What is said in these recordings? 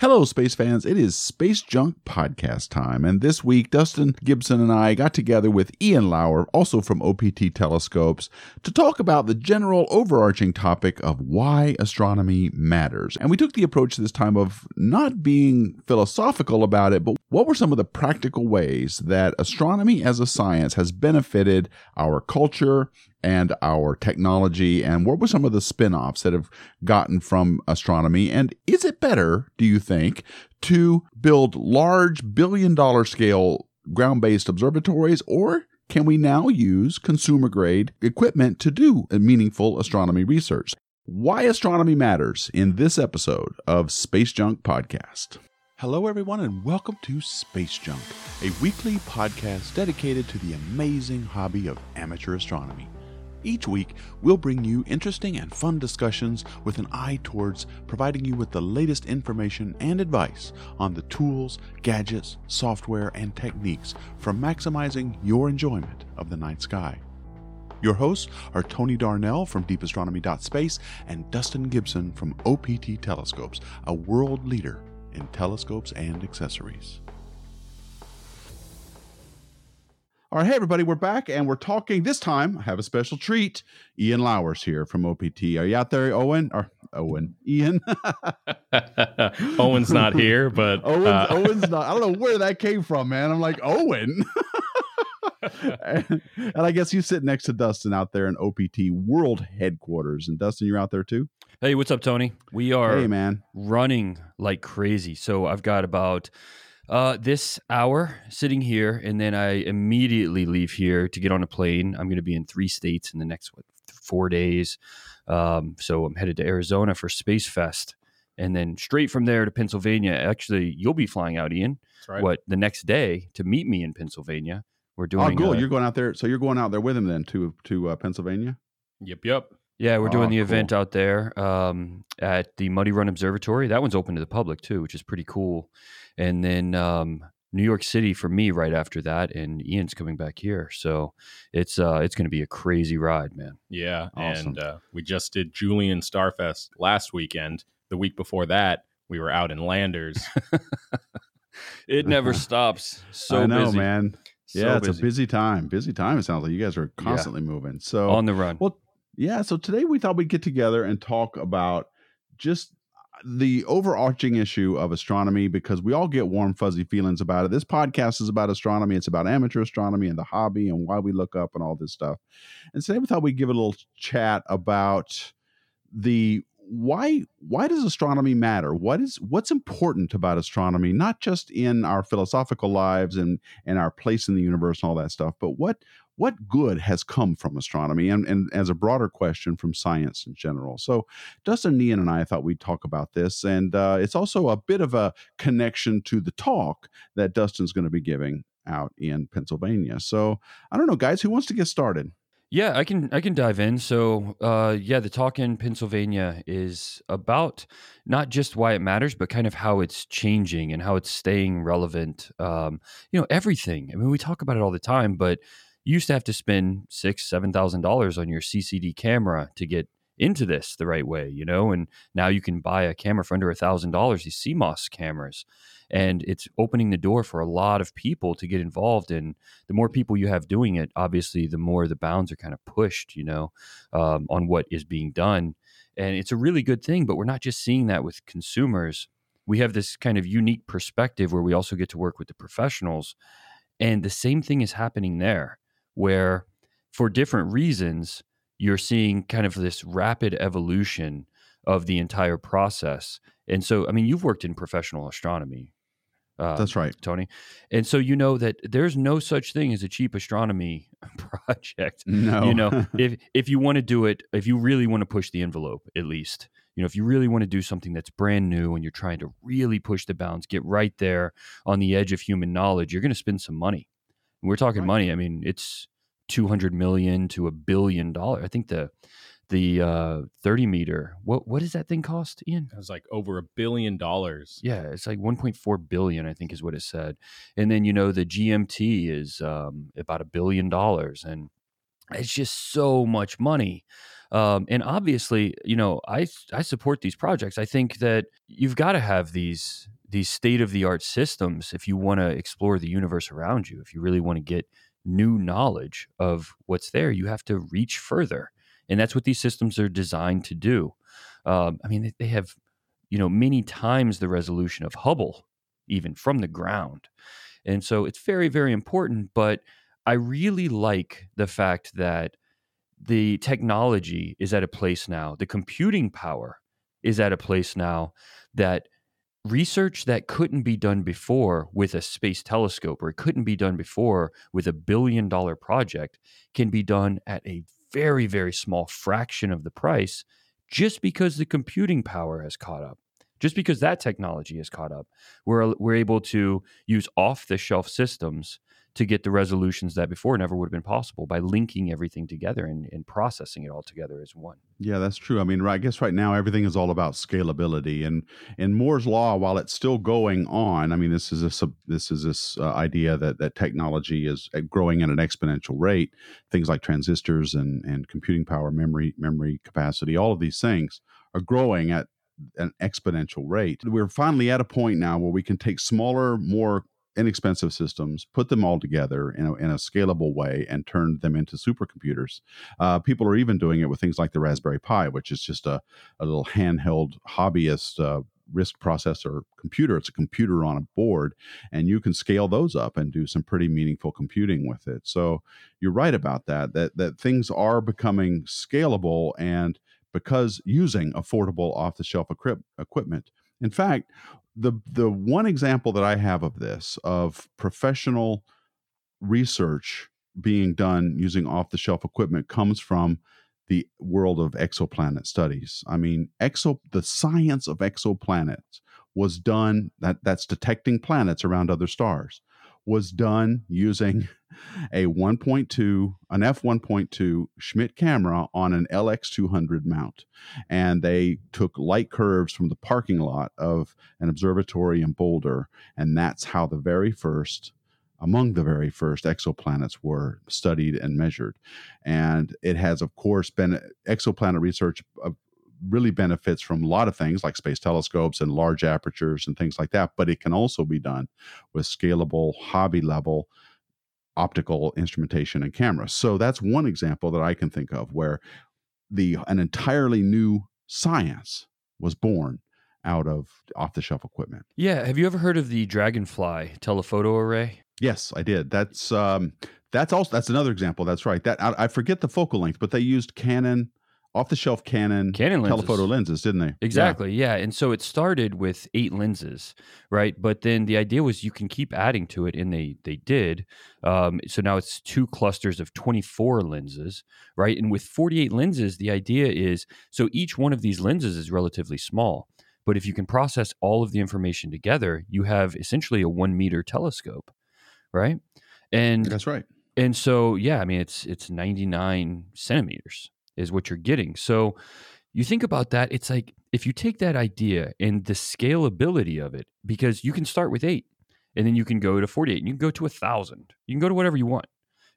Hello, space fans. It is Space Junk Podcast time. And this week, Dustin Gibson and I got together with Ian Lauer, also from OPT Telescopes, to talk about the general overarching topic of why astronomy matters. And we took the approach this time of not being philosophical about it, but what were some of the practical ways that astronomy as a science has benefited our culture and our technology and what were some of the spin-offs that have gotten from astronomy? And is it better do you think to build large billion dollar scale ground-based observatories or can we now use consumer grade equipment to do meaningful astronomy research? Why astronomy matters in this episode of space junk podcast. Hello, everyone, and welcome to Space Junk, a weekly podcast dedicated to the amazing hobby of amateur astronomy. Each week, we'll bring you interesting and fun discussions with an eye towards providing you with the latest information and advice on the tools, gadgets, software, and techniques for maximizing your enjoyment of the night sky. Your hosts are Tony Darnell from deepastronomy.space and Dustin Gibson from OPT Telescopes, a world leader in telescopes and accessories. All right, hey everybody, we're back and we're talking. This time, I have a special treat. Ian Lauer's here from OPT. Are you out there, Owen? Or Owen, Ian? Owen's not here, but Owen's, uh... Owen's not. I don't know where that came from, man. I'm like Owen. and, and I guess you sit next to Dustin out there in OPT World Headquarters. And Dustin, you're out there too. Hey, what's up, Tony? We are hey, man. running like crazy. So I've got about uh, this hour sitting here, and then I immediately leave here to get on a plane. I'm going to be in three states in the next what, four days. Um, so I'm headed to Arizona for Space Fest, and then straight from there to Pennsylvania. Actually, you'll be flying out, Ian. Right. What the next day to meet me in Pennsylvania? We're oh, doing. Oh, cool! you're going out there, so you're going out there with him then to to uh, Pennsylvania. Yep, yep. Yeah, we're doing oh, the cool. event out there um, at the Muddy Run Observatory. That one's open to the public too, which is pretty cool. And then um, New York City for me right after that, and Ian's coming back here, so it's uh, it's going to be a crazy ride, man. Yeah, awesome. and uh, we just did Julian Starfest last weekend. The week before that, we were out in Landers. it never stops. So I know, busy. man. So yeah, it's busy. a busy time. Busy time. It sounds like you guys are constantly yeah. moving. So on the run. Well, yeah, so today we thought we'd get together and talk about just uh, the overarching issue of astronomy because we all get warm, fuzzy feelings about it. This podcast is about astronomy, it's about amateur astronomy and the hobby and why we look up and all this stuff. And today we thought we'd give a little chat about the why why does astronomy matter what is what's important about astronomy not just in our philosophical lives and and our place in the universe and all that stuff but what what good has come from astronomy and, and as a broader question from science in general so dustin Ian and i thought we'd talk about this and uh, it's also a bit of a connection to the talk that dustin's going to be giving out in pennsylvania so i don't know guys who wants to get started yeah, I can I can dive in. So, uh, yeah, the talk in Pennsylvania is about not just why it matters, but kind of how it's changing and how it's staying relevant. Um, you know, everything. I mean, we talk about it all the time, but you used to have to spend six, seven thousand dollars on your CCD camera to get into this the right way, you know. And now you can buy a camera for under a thousand dollars. These CMOS cameras, and it's opening the door for a lot of people to get involved. And the more people you have doing it, obviously, the more the bounds are kind of pushed, you know, um, on what is being done. And it's a really good thing. But we're not just seeing that with consumers. We have this kind of unique perspective where we also get to work with the professionals. And the same thing is happening there where for different reasons, you're seeing kind of this rapid evolution of the entire process. And so, I mean, you've worked in professional astronomy. Uh, That's right, Tony. And so you know that there's no such thing as a cheap astronomy project. No, you know, if if you want to do it, if you really want to push the envelope, at least, you know, if you really want to do something that's brand new and you're trying to really push the bounds, get right there on the edge of human knowledge, you're going to spend some money. And we're talking right. money. I mean, it's 200 million to a billion dollar. I think the the uh 30 meter what what does that thing cost ian it was like over a billion dollars yeah it's like 1.4 billion i think is what it said and then you know the gmt is um about a billion dollars and it's just so much money Um, and obviously, you know, I I support these projects. I think that you've got to have these these state of the art systems if you want to explore the universe around you. If you really want to get new knowledge of what's there, you have to reach further, and that's what these systems are designed to do. Um, I mean, they have you know many times the resolution of Hubble, even from the ground, and so it's very very important. But I really like the fact that the technology is at a place now, the computing power is at a place now that research that couldn't be done before with a space telescope or it couldn't be done before with a billion dollar project can be done at a very, very small fraction of the price just because the computing power has caught up. Just because that technology has caught up, we're, we're able to use off the shelf systems to get the resolutions that before never would have been possible by linking everything together and, and processing it all together as one. Yeah, that's true. I mean, I guess right now everything is all about scalability, and in Moore's law, while it's still going on, I mean, this is a this is this uh, idea that that technology is uh, growing at an exponential rate. Things like transistors and and computing power, memory memory capacity, all of these things are growing at an exponential rate. We're finally at a point now where we can take smaller, more inexpensive systems, put them all together in a, in a scalable way, and turned them into supercomputers. Uh, people are even doing it with things like the Raspberry Pi, which is just a, a little handheld hobbyist uh, RISC processor computer. It's a computer on a board, and you can scale those up and do some pretty meaningful computing with it. So you're right about that. That that things are becoming scalable, and because using affordable off-the-shelf equip, equipment. In fact, the the one example that I have of this of professional research being done using off the shelf equipment comes from the world of exoplanet studies. I mean, exo the science of exoplanets was done that that's detecting planets around other stars was done using a 1.2 an f1.2 schmidt camera on an lx200 mount. And they took light curves from the parking lot of an observatory in boulder and that's how the very first among the very first exoplanets were studied and measured. And it has of course been exoplanet research uh, really benefits from a lot of things like space telescopes and large apertures and things like that, but it can also be done with scalable, hobby level optical instrumentation and cameras. So that's one example that I can think of where the an entirely new science was born out of off the shelf equipment. Yeah, have you ever heard of the Dragonfly telephoto array? Yes, I did. That's um that's also that's another example. That's right. That I, I forget the focal length, but they used Canon off the shelf Canon, Canon lenses. telephoto lenses, didn't they? Exactly. Yeah. yeah. And so it started with eight lenses, right? But then the idea was you can keep adding to it, and they they did. Um, so now it's two clusters of 24 lenses, right? And with 48 lenses, the idea is so each one of these lenses is relatively small. But if you can process all of the information together, you have essentially a one meter telescope, right? And that's right. And so, yeah, I mean, it's it's 99 centimeters, is what you're getting. So you think about that, it's like if you take that idea and the scalability of it, because you can start with eight and then you can go to 48 and you can go to a thousand. You can go to whatever you want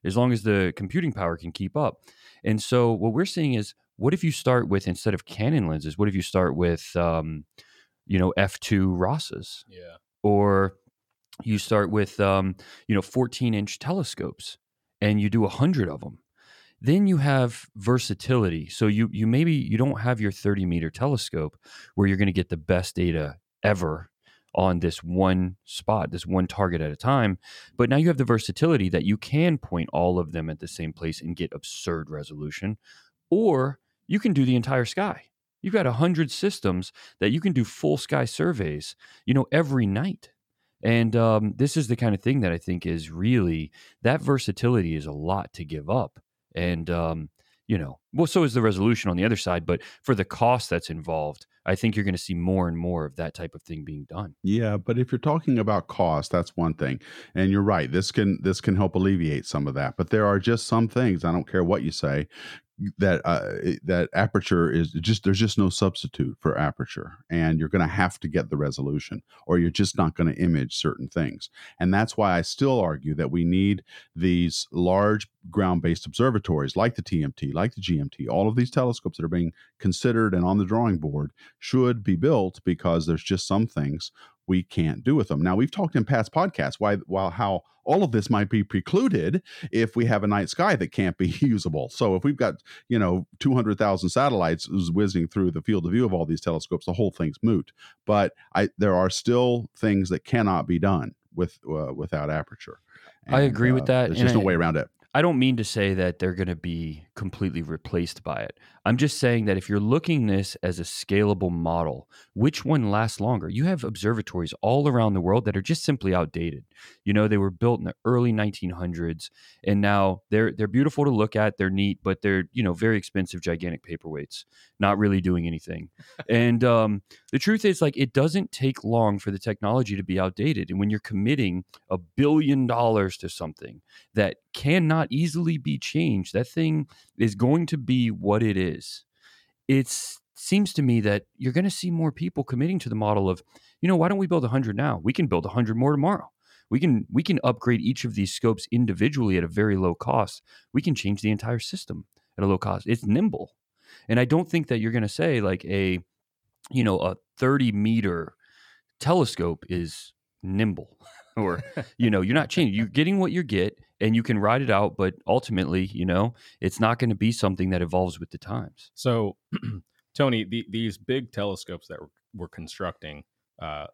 as long as the computing power can keep up. And so what we're seeing is what if you start with instead of Canon lenses, what if you start with um, you know, F2 RASAs? Yeah. Or you start with um, you know, 14 inch telescopes and you do a hundred of them then you have versatility. So you you maybe you don't have your 30 meter telescope where you're going to get the best data ever on this one spot, this one target at a time. But now you have the versatility that you can point all of them at the same place and get absurd resolution, or you can do the entire sky. You've got a hundred systems that you can do full sky surveys, you know, every night. And um, this is the kind of thing that I think is really that versatility is a lot to give up and um, you know, well, so is the resolution on the other side, but for the cost that's involved, I think you're going to see more and more of that type of thing being done. Yeah, but if you're talking about cost, that's one thing. And you're right. This can this can help alleviate some of that. But there are just some things, I don't care what you say, that uh, that aperture is just there's just no substitute for aperture and you're going to have to get the resolution or you're just not going to image certain things and that's why i still argue that we need these large ground-based observatories like the tmt like the gmt all of these telescopes that are being considered and on the drawing board should be built because there's just some things we can't do with them. Now we've talked in past podcasts why while how all of this might be precluded if we have a night sky that can't be usable. So if we've got you know two hundred thousand satellites whizzing through the field of view of all these telescopes, the whole thing's moot. But I, there are still things that cannot be done with uh, without aperture. And, I agree with that. There's just no way around it. I don't mean to say that they're going to be completely replaced by it. I'm just saying that if you're looking this as a scalable model, which one lasts longer? You have observatories all around the world that are just simply outdated. You know, they were built in the early 1900s and now they're they're beautiful to look at, they're neat, but they're, you know, very expensive gigantic paperweights, not really doing anything. and um, the truth is like it doesn't take long for the technology to be outdated and when you're committing a billion dollars to something that cannot easily be changed, that thing is going to be what it is. It seems to me that you're going to see more people committing to the model of, you know, why don't we build 100 now? We can build 100 more tomorrow. We can we can upgrade each of these scopes individually at a very low cost. We can change the entire system at a low cost. It's nimble. And I don't think that you're going to say like a you know, a 30 meter telescope is nimble or you know, you're not changing. You're getting what you get and you can ride it out, but ultimately, you know, it's not going to be something that evolves with the times. So, Tony, the, these big telescopes that we're, we're constructing, uh,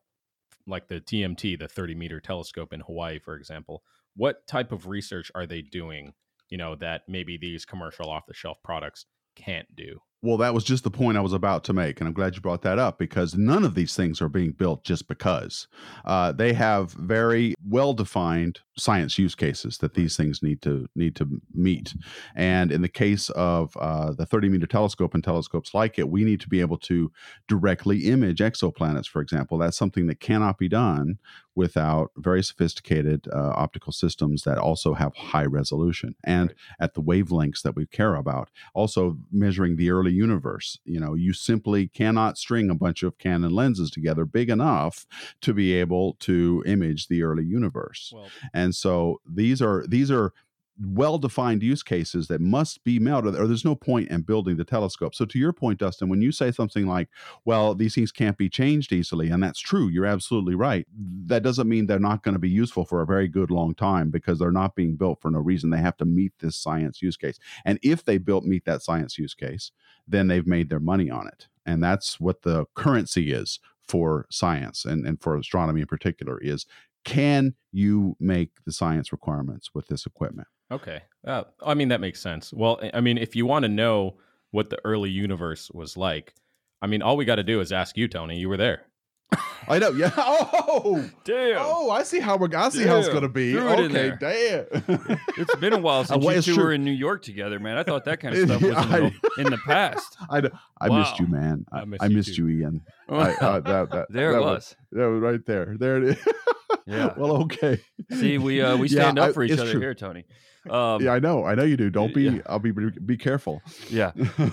like the TMT, the 30 meter telescope in Hawaii, for example, what type of research are they doing? You know, that maybe these commercial off the shelf products can't do. Well, that was just the point I was about to make, and I'm glad you brought that up because none of these things are being built just because. Uh, they have very well defined science use cases that these things need to need to meet. And in the case of uh, the 30 meter telescope and telescopes like it, we need to be able to directly image exoplanets, for example. That's something that cannot be done without very sophisticated uh, optical systems that also have high resolution and right. at the wavelengths that we care about. Also, measuring the early universe. You know, you simply cannot string a bunch of Canon lenses together big enough to be able to image the early universe. Well, and so these are these are well-defined use cases that must be met or there's no point in building the telescope. So to your point dustin when you say something like well these things can't be changed easily and that's true you're absolutely right that doesn't mean they're not going to be useful for a very good long time because they're not being built for no reason. They have to meet this science use case. And if they built meet that science use case then they've made their money on it. And that's what the currency is for science and, and for astronomy in particular is can you make the science requirements with this equipment Okay. Uh, I mean, that makes sense. Well, I mean, if you want to know what the early universe was like, I mean, all we got to do is ask you, Tony. You were there. I know. Yeah. Oh, damn. Oh, I see how we're. I see damn. how it's gonna be. Threw okay. Damn. it's been a while since you two true. were in New York together, man. I thought that kind of stuff was in, the, in the past. I, I wow. missed you, man. I, I missed, I missed you, you, Ian. I, uh, that, that, there that it was. was. That was right there. There it is. Yeah. well, okay. See, we uh, we stand yeah, up for each other true. here, Tony. Um, yeah, I know. I know you do. Don't be. Yeah. I'll be. Be careful. Yeah.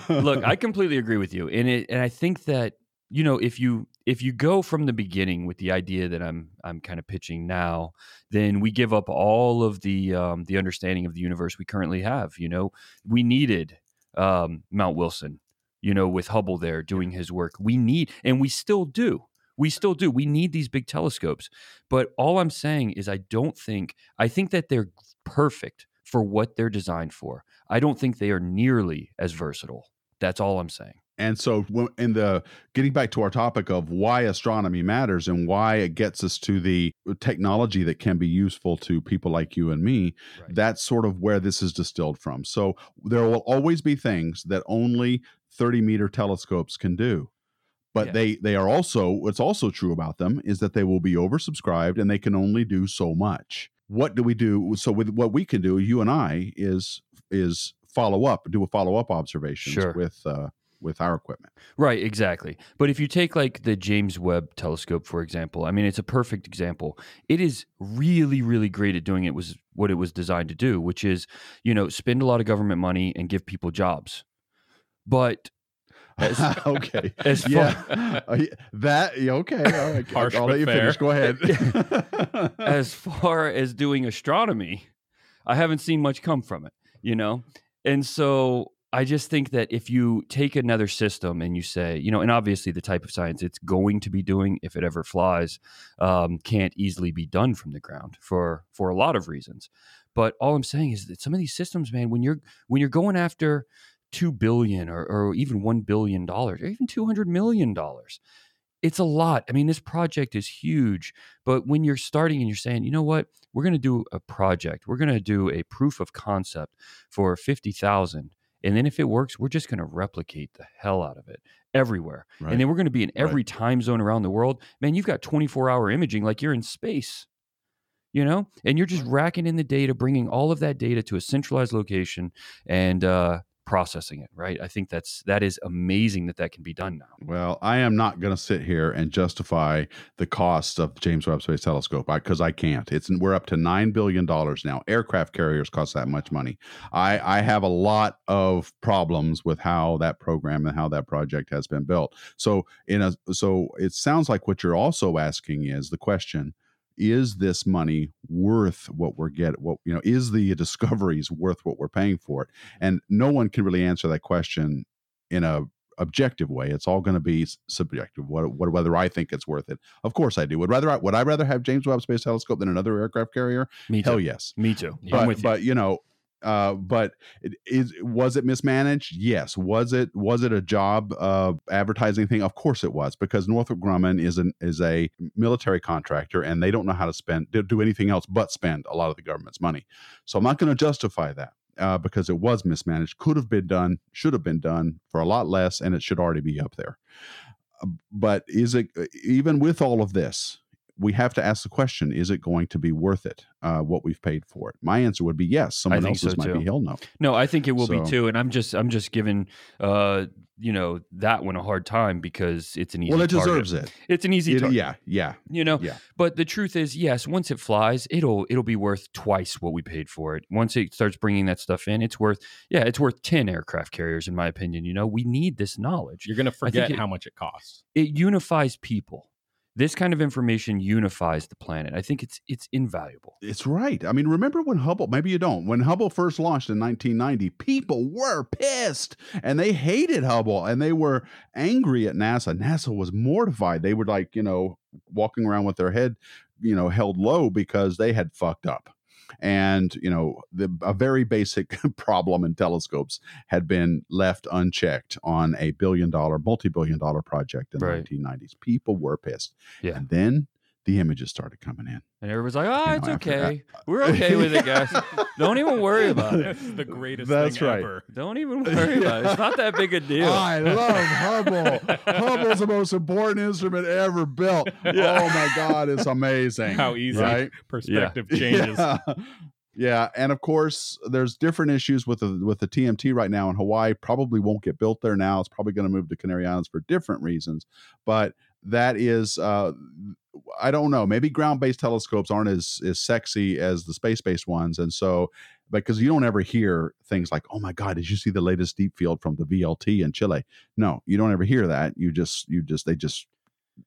Look, I completely agree with you, and it. And I think that you know, if you if you go from the beginning with the idea that I'm I'm kind of pitching now, then we give up all of the um, the understanding of the universe we currently have. You know, we needed um, Mount Wilson. You know, with Hubble there doing his work, we need, and we still do. We still do. We need these big telescopes. But all I'm saying is, I don't think, I think that they're perfect for what they're designed for. I don't think they are nearly as versatile. That's all I'm saying. And so, in the getting back to our topic of why astronomy matters and why it gets us to the uh, technology that can be useful to people like you and me, right. that's sort of where this is distilled from. So, there will always be things that only 30 meter telescopes can do but yeah. they they are also what's also true about them is that they will be oversubscribed and they can only do so much what do we do so with what we can do you and i is is follow up do a follow up observations sure. with uh with our equipment. Right, exactly. But if you take like the James Webb telescope for example, I mean it's a perfect example. It is really really great at doing it was what it was designed to do, which is, you know, spend a lot of government money and give people jobs. But as, okay. As far, yeah. Uh, that okay. All right. Harsh I'll let you fair. finish. Go ahead. as far as doing astronomy, I haven't seen much come from it, you know? And so I just think that if you take another system and you say, you know, and obviously the type of science it's going to be doing, if it ever flies, um, can't easily be done from the ground for for a lot of reasons. But all I'm saying is that some of these systems, man, when you're when you're going after two billion or, or even one billion dollars or even two hundred million dollars, it's a lot. I mean, this project is huge, but when you're starting and you're saying, you know what, we're going to do a project, we're going to do a proof of concept for fifty thousand and then if it works, we're just going to replicate the hell out of it everywhere. Right. And then we're going to be in every Right. time zone around the world. Man, you've got 24 hour imaging like you're in space, you know? And you're just racking in the data, bringing all of that data to a centralized location and uh, processing it, right? I think that's that is amazing that that can be done now. Well, I am not going to sit here and justify the cost of James Webb Space Telescope because I can't. It's we're up to nine billion dollars now. Aircraft carriers cost that much money. I I have a lot of problems with how that program and how that project has been built. So in a so it sounds like what you're also asking is the question is this money worth what we're getting what you know is the discoveries worth what we're paying for it and no one can really answer that question in a objective way. It's all going to be subjective. What, what whether I think it's worth it? Of course I do. Would rather I, would I rather have James Webb Space Telescope than another aircraft carrier? Me too. Hell yes. Me too. Yeah. I'm But you. but you know, uh, but it is was it mismanaged? Yes. Was it was it a job uh, advertising thing? Of course it was because Northrop Grumman is an is a military contractor and they don't know how to spend do- anything else but spend a lot of the government's money. So I'm not going to justify that uh, because it was mismanaged. Could have been done, should have been done for a lot less, and it should already be up there. But is it even with all of this? We have to ask the question: Is it going to be worth it? Uh, what we've paid for it? My answer would be yes. Someone think else's so, might too. be hell no. No, I think it will So- be too. And I'm just I'm just giving uh you know that one a hard time because it's an easy Well, it target. deserves it. It's an easy It- target. yeah, yeah, you know Yeah. but the truth is yes once it flies it'll it'll be worth twice what we paid for it once it starts bringing that stuff in it's worth yeah it's worth 10 aircraft carriers in my opinion you know we need this knowledge You're going to think forget it- how much it costs. it unifies people this kind of information unifies the planet i think it's it's invaluable it's right. I mean, remember when Hubble? Maybe you don't. When Hubble first launched in 1990, people were pissed and they hated Hubble and they were angry at NASA. NASA was mortified. They were like, you know, walking around with their head, you know, held low because they had fucked up. And you know, the a very basic problem in telescopes had been left unchecked on a billion dollar, multi billion dollar project in Right. the 1990s. People were pissed. Yeah. And then the images started coming in. and everyone's like oh You it's know, after that- okay we're okay with it guys don't even worry about it That's the greatest That's thing right. ever. don't even worry about it it's not that big a deal I love Hubble. Hubble's the most important instrument ever built. Oh my God, it's amazing. How easy right? perspective changes. Yeah. Yeah, and of course, there's different issues with the with the TMT right now in Hawaii. Probably won't get built there now. It's probably going to move to Canary Islands for different reasons. But that is, uh, I don't know. Maybe ground based telescopes aren't as as sexy as the space based ones, and so because you don't ever hear things like, "Oh my God, did you see the latest deep field from the VLT in Chile?" No, you don't ever hear that. You just you just they just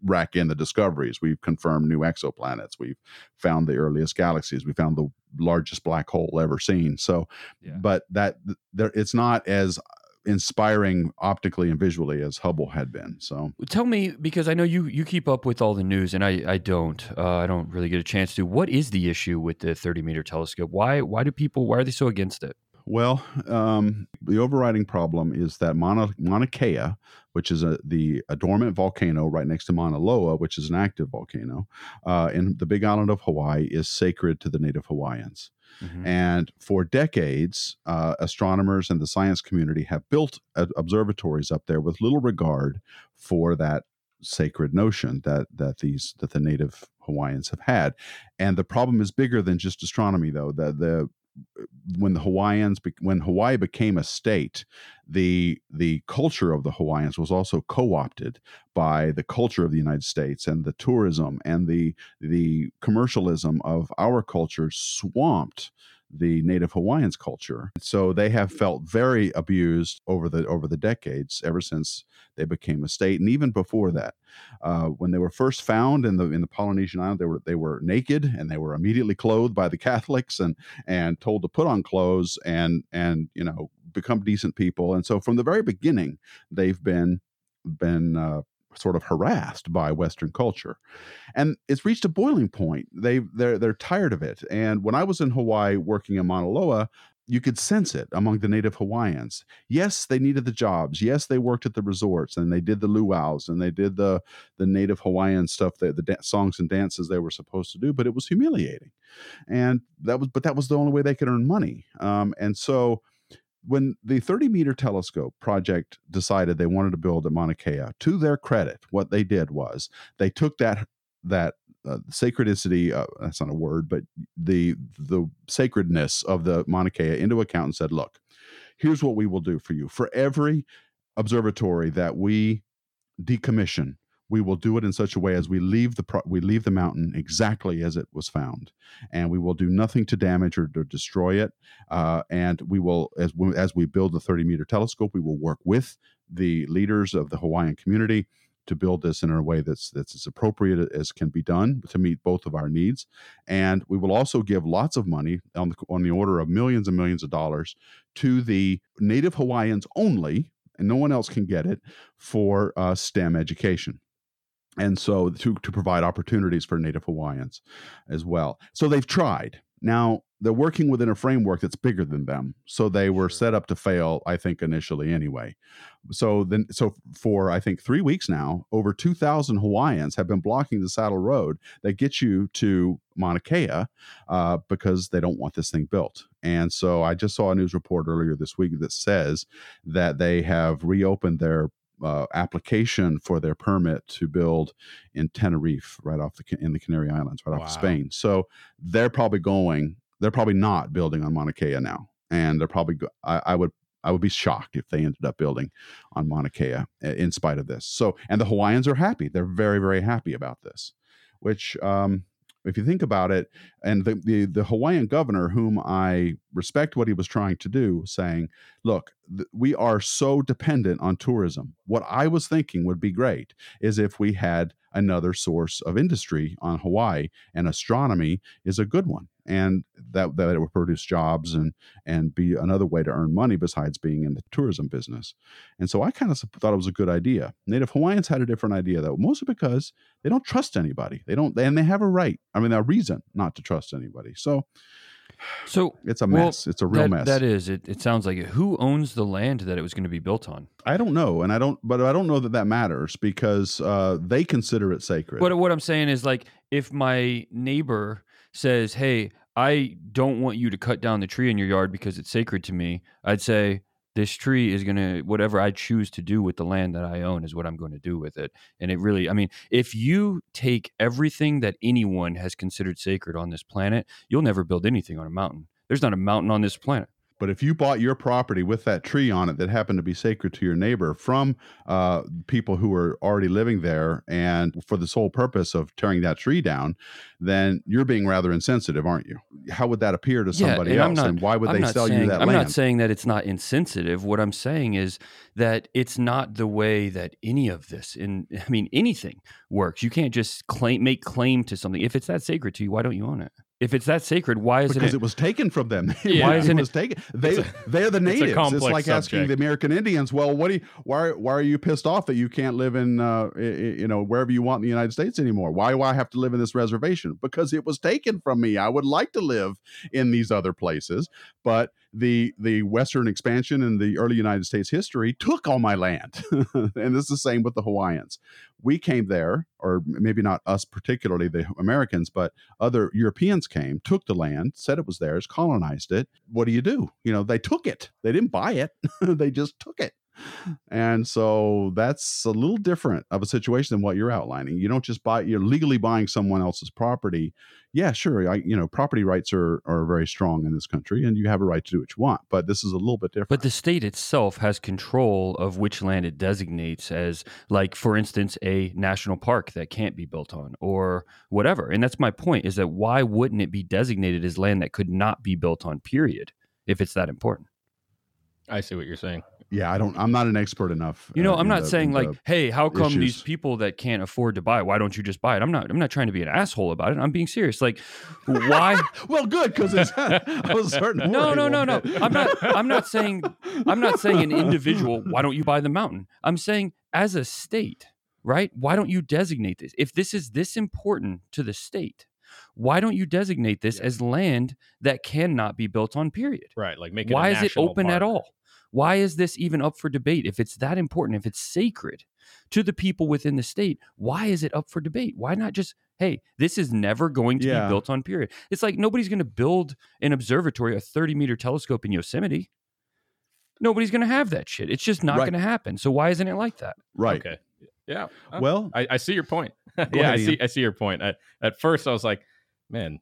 rack in the discoveries. We've confirmed new exoplanets. We've found the earliest galaxies. We found the largest black hole ever seen. So, Yeah. but that there, it's not as inspiring optically and visually as Hubble had been. So, Tell me because I know you you keep up with all the news and I I don't uh, I don't really get a chance to. What is the issue with the 30 meter telescope? Why why do people why are they so against it? well, um, the overriding problem is that Mauna, Mauna Kea, which is a, the a dormant volcano right next to Mauna Loa, which is an active volcano, uh, in the Big Island of Hawaii, is sacred to the Native Hawaiians. Mhm. And for decades, uh, astronomers and the science community have built uh, observatories up there with little regard for that sacred notion that that these that the native Hawaiians have had. And the problem is bigger than just astronomy, though. The the when the Hawaiians when Hawaii became a state, the the culture of the Hawaiians was also co-opted by the culture of the United States and the tourism and the the commercialism of our culture swamped the native hawaiians culture. So they have felt very abused over the over the decades ever since they became a state and even before that. Uh, when they were first found in the in the polynesian island they were they were naked and they were immediately clothed by the catholics and and told to put on clothes and and you know become decent people. And so from the very beginning they've been been uh, sort of harassed by Western culture, and it's reached a boiling point. They they're they're tired of it. And when I was in Hawaii working in Mauna Loa, you could sense it among the native Hawaiians. Yes, they needed the jobs. Yes, they worked at the resorts and they did the luau's and they did the the native Hawaiian stuff, the, the songs and dances they were supposed to do. But it was humiliating, and that was but that was the only way they could earn money. Um, and so when the 30 meter telescope project decided they wanted to build at Mauna Kea, to their credit, what they did was they took that that uh, sacredicity uh, that's not a word but the the sacredness of the Mauna Kea into account and said look here's what we will do for you. For every observatory that we decommission we will do it in such a way as we leave the pro- we leave the mountain exactly as it was found, and we will do nothing to damage or to destroy it. Uh, and we will, as we, as we build the 30 meter telescope, we will work with the leaders of the Hawaiian community to build this in a way that's that's as appropriate as can be done to meet both of our needs. And we will also give lots of money on the on the order of millions and millions of dollars to the Native Hawaiians only, and no one else can get it for uh, STEM education and so to, to provide opportunities for native hawaiians as well. So they've tried. Now they're working within a framework that's bigger than them. So they were set up to fail i think initially anyway. So then so for i think three weeks now over 2000 hawaiians have been blocking the saddle road that gets you to mauna kea uh, because they don't want this thing built. And so i just saw a news report earlier this week that says that they have reopened their uh, application for their permit to build in Tenerife, right off the in the Canary Islands, right wow. off of Spain. So they're probably going. They're probably not building on Mauna Kea now, and they're probably. Go, I, I would. I would be shocked if they ended up building on Mauna Kea in spite of this. So, and the Hawaiians are happy. They're very, very happy about this, which um, if you think about it, and the, the, the Hawaiian governor, whom I respect what he was trying to do, saying, "Look, th- we are so dependent on tourism. What I was thinking would be great is if we had another source of industry on Hawaii, and astronomy is a good one and that that it would produce jobs and and be another way to earn money besides being in the tourism business. And so I kind of thought it was a good idea. Native Hawaiians had a different idea though, mostly because they don't trust anybody. They don't, and they have a right. I mean, a reason not to trust anybody. So. So it's a mess. Well, it's a real that, mess. That is. It, it sounds like it. Who owns the land that it was going to be built on? I don't know, and I don't. But I don't know that that matters because uh, they consider it sacred. But what I'm saying is, like, if my neighbor says, "Hey, I don't want you to cut down the tree in your yard because it's sacred to me. I'd say this tree is going to whatever I choose to do with the land that I own is what I'm going to do with it. And it really I mean, if you take everything that anyone has considered sacred on this planet, you'll never build anything on a mountain. There's not a mountain on this planet. But if you bought your property with that tree on it that happened to be sacred to your neighbor from uh, people who were already living there and for the sole purpose of tearing that tree down, then you're being rather insensitive, aren't you? How would that appear to somebody yeah, and else? Not, and why would I'm they sell saying, you that land? I'm land? not saying that it's not insensitive. What I'm saying is that it's not the way that any of this, in I mean, anything works. You can't just claim make claim to something. If it's that sacred to you, why don't you own it? If it's that sacred, why isn't because it? it was taken from them? Yeah. Why isn't it was taken? They a, they're the natives. It's, it's like subject. asking the American Indians, well, what do you, why why are you pissed off that you can't live in uh, you know wherever you want in the United States anymore? Why do I have to live in this reservation? Because it was taken from me. I would like to live in these other places, but the the Western expansion in the early United States history took all my land, and this is the same with the Hawaiians. We came there, or maybe not us particularly, the Americans, but other Europeans came, took the land, said it was theirs, colonized it. What do you do? You know, they took it. They didn't buy it. they just took it. And so that's a little different of a situation than what you're outlining. You don't just buy you're legally buying someone else's property. Yeah, sure. I you know, property rights are are very strong in this country and you have a right to do what you want, but this is a little bit different. But the state itself has control of which land it designates as like for instance a national park that can't be built on or whatever. And that's my point is that why wouldn't it be designated as land that could not be built on period if it's that important? I see what you're saying. Yeah, I don't I'm not an expert enough. You know, uh, I'm not the- saying like, hey, how come these people that can't afford to buy it, why don't you just buy it? I'm not I'm not trying to be an asshole about it. I'm being serious. Like why well, good because it's I was No, no, no, no. I'm not I'm not saying I'm not saying an individual, why don't you buy the mountain? I'm saying as a state, right? Why don't you designate this? If this is this important to the state, why don't you designate this Yeah. as land that cannot be built on period? Right. Like make it a Why is it open at all? Why is this even up for debate? If it's that important, if it's sacred to the people within the state, why is it up for debate? Why not just, hey, this is never going to Yeah. be built on period? It's like nobody's going to build an observatory, a 30 meter telescope in Yosemite. Nobody's going to have that shit. It's just not Right. going to happen. So why isn't it like that? right. Okay. Yeah. Uh, Well, I, I see your point. yeah, ahead, I see. Ian. I see your point. I, at first, I was like, man,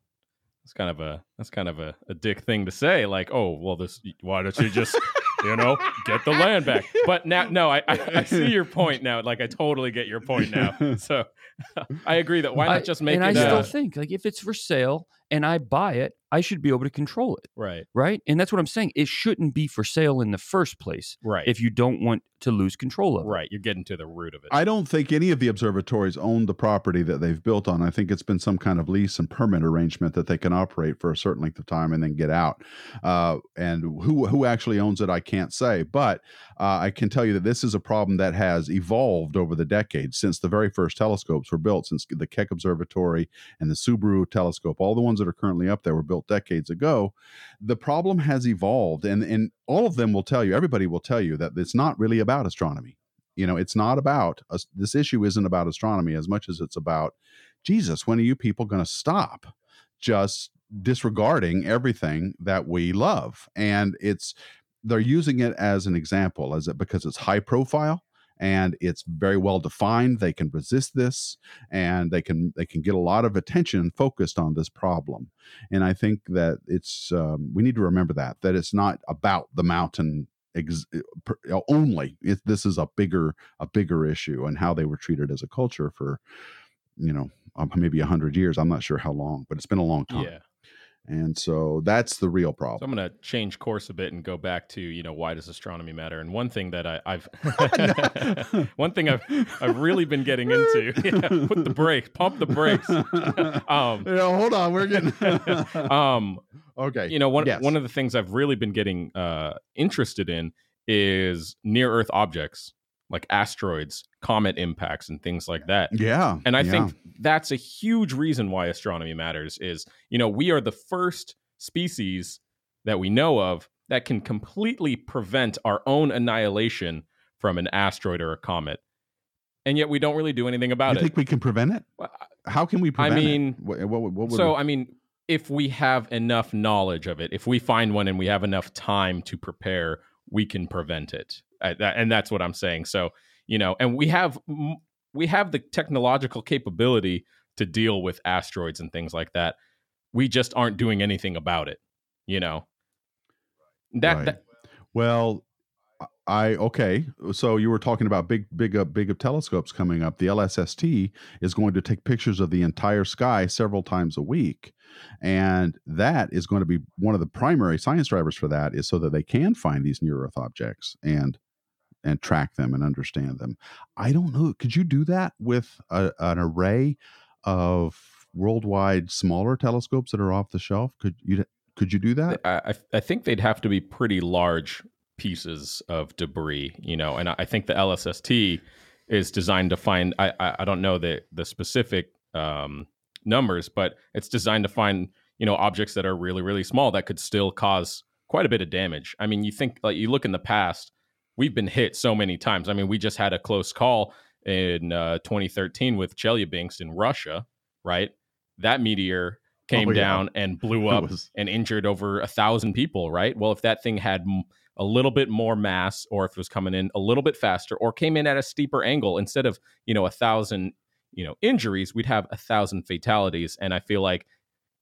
that's kind of a that's kind of a, a dick thing to say. Like, oh, well, this. Why don't you just, you know, get the land back? But now, no, I, I, I see your point now. Like, I totally get your point now. So, I agree that why not just make and it And I still uh, think like if it's for sale and I buy it, I should be able to control it, right, right? And that's what I'm saying. It shouldn't be for sale in the first place right, if you don't want to lose control of it. right. You're getting to the root of it. I don't think any of the observatories own the property that they've built on. I think it's been some kind of lease and permit arrangement that they can operate for a certain length of time and then get out. Uh, and who who actually owns it, I can't say. But uh, I can tell you that this is a problem that has evolved over the decades since the very first telescopes were built, since the Keck Observatory and the Subaru telescope. All the ones that are currently up there were built decades ago. The problem has evolved, and and all of them will tell you. Everybody will tell you that it's not really about astronomy you know it's not about us this issue isn't about astronomy as much as it's about jesus when are you people going to stop just disregarding everything that we love and it's they're using it as an example as it because it's high profile and it's very well defined they can resist this and they can they can get a lot of attention focused on this problem. And i think that it's um, we need to remember that that it's not about the mountain ex- only. It, this is a bigger a bigger issue and how they were treated as a culture for you know um, maybe a hundred years i'm not sure how long but it's been a long time. Yeah. And so that's the real So problem I'm going to change course a bit and go back to you know why does astronomy matter? And one thing that I, I've one thing I've I've really been getting into. Yeah, put the brakes, pump the brakes. um, yeah, hold on we're getting um, okay you know one Yes. one of the things I've really been getting uh, interested in is near Earth objects like asteroids, comet impacts, and things like that. yeah And I yeah. think that's a huge reason why astronomy matters is, you know, we are the first species that we know of that can completely prevent our own annihilation from an asteroid or a comet. And yet we don't really do anything about you it. think we can prevent it how can we prevent mean, it? What, what, what so, we- I mean, if we have enough knowledge of it, if we find one and we have enough time to prepare, we can prevent it. Uh, and that's what I'm saying. So, you know, and we have we have the technological capability to deal with asteroids and things like that. We just aren't doing anything about it, you know. That, Right. that Well, I okay. So you were talking about big, big, uh, big up telescopes coming up. The LSST is going to take pictures of the entire sky several times a week, and that is going to be one of the primary science drivers for that. Is so that they can find these near Earth objects and and track them and understand them. I don't know. Could you do that with a, an array of worldwide smaller telescopes that are off the shelf? Could you could you do that? I, I- think they'd have to be pretty large pieces of debris, you know, and I, think the LSST is designed to find. I I, I don't know the the specific um, numbers, but it's designed to find you know objects that are really really small that could still cause quite a bit of damage. I mean, you think like you look in the past, we've been hit so many times. I mean, we just had a close call in uh, 2013 with Chelyabinsk in Russia, right? That meteor came Oh, yeah. down and blew up was- and injured over a thousand people, right? Well, if that thing had m- a little bit more mass, or if it was coming in a little bit faster, or came in at a steeper angle, instead of you know a thousand you know injuries, we'd have a thousand fatalities. And I feel like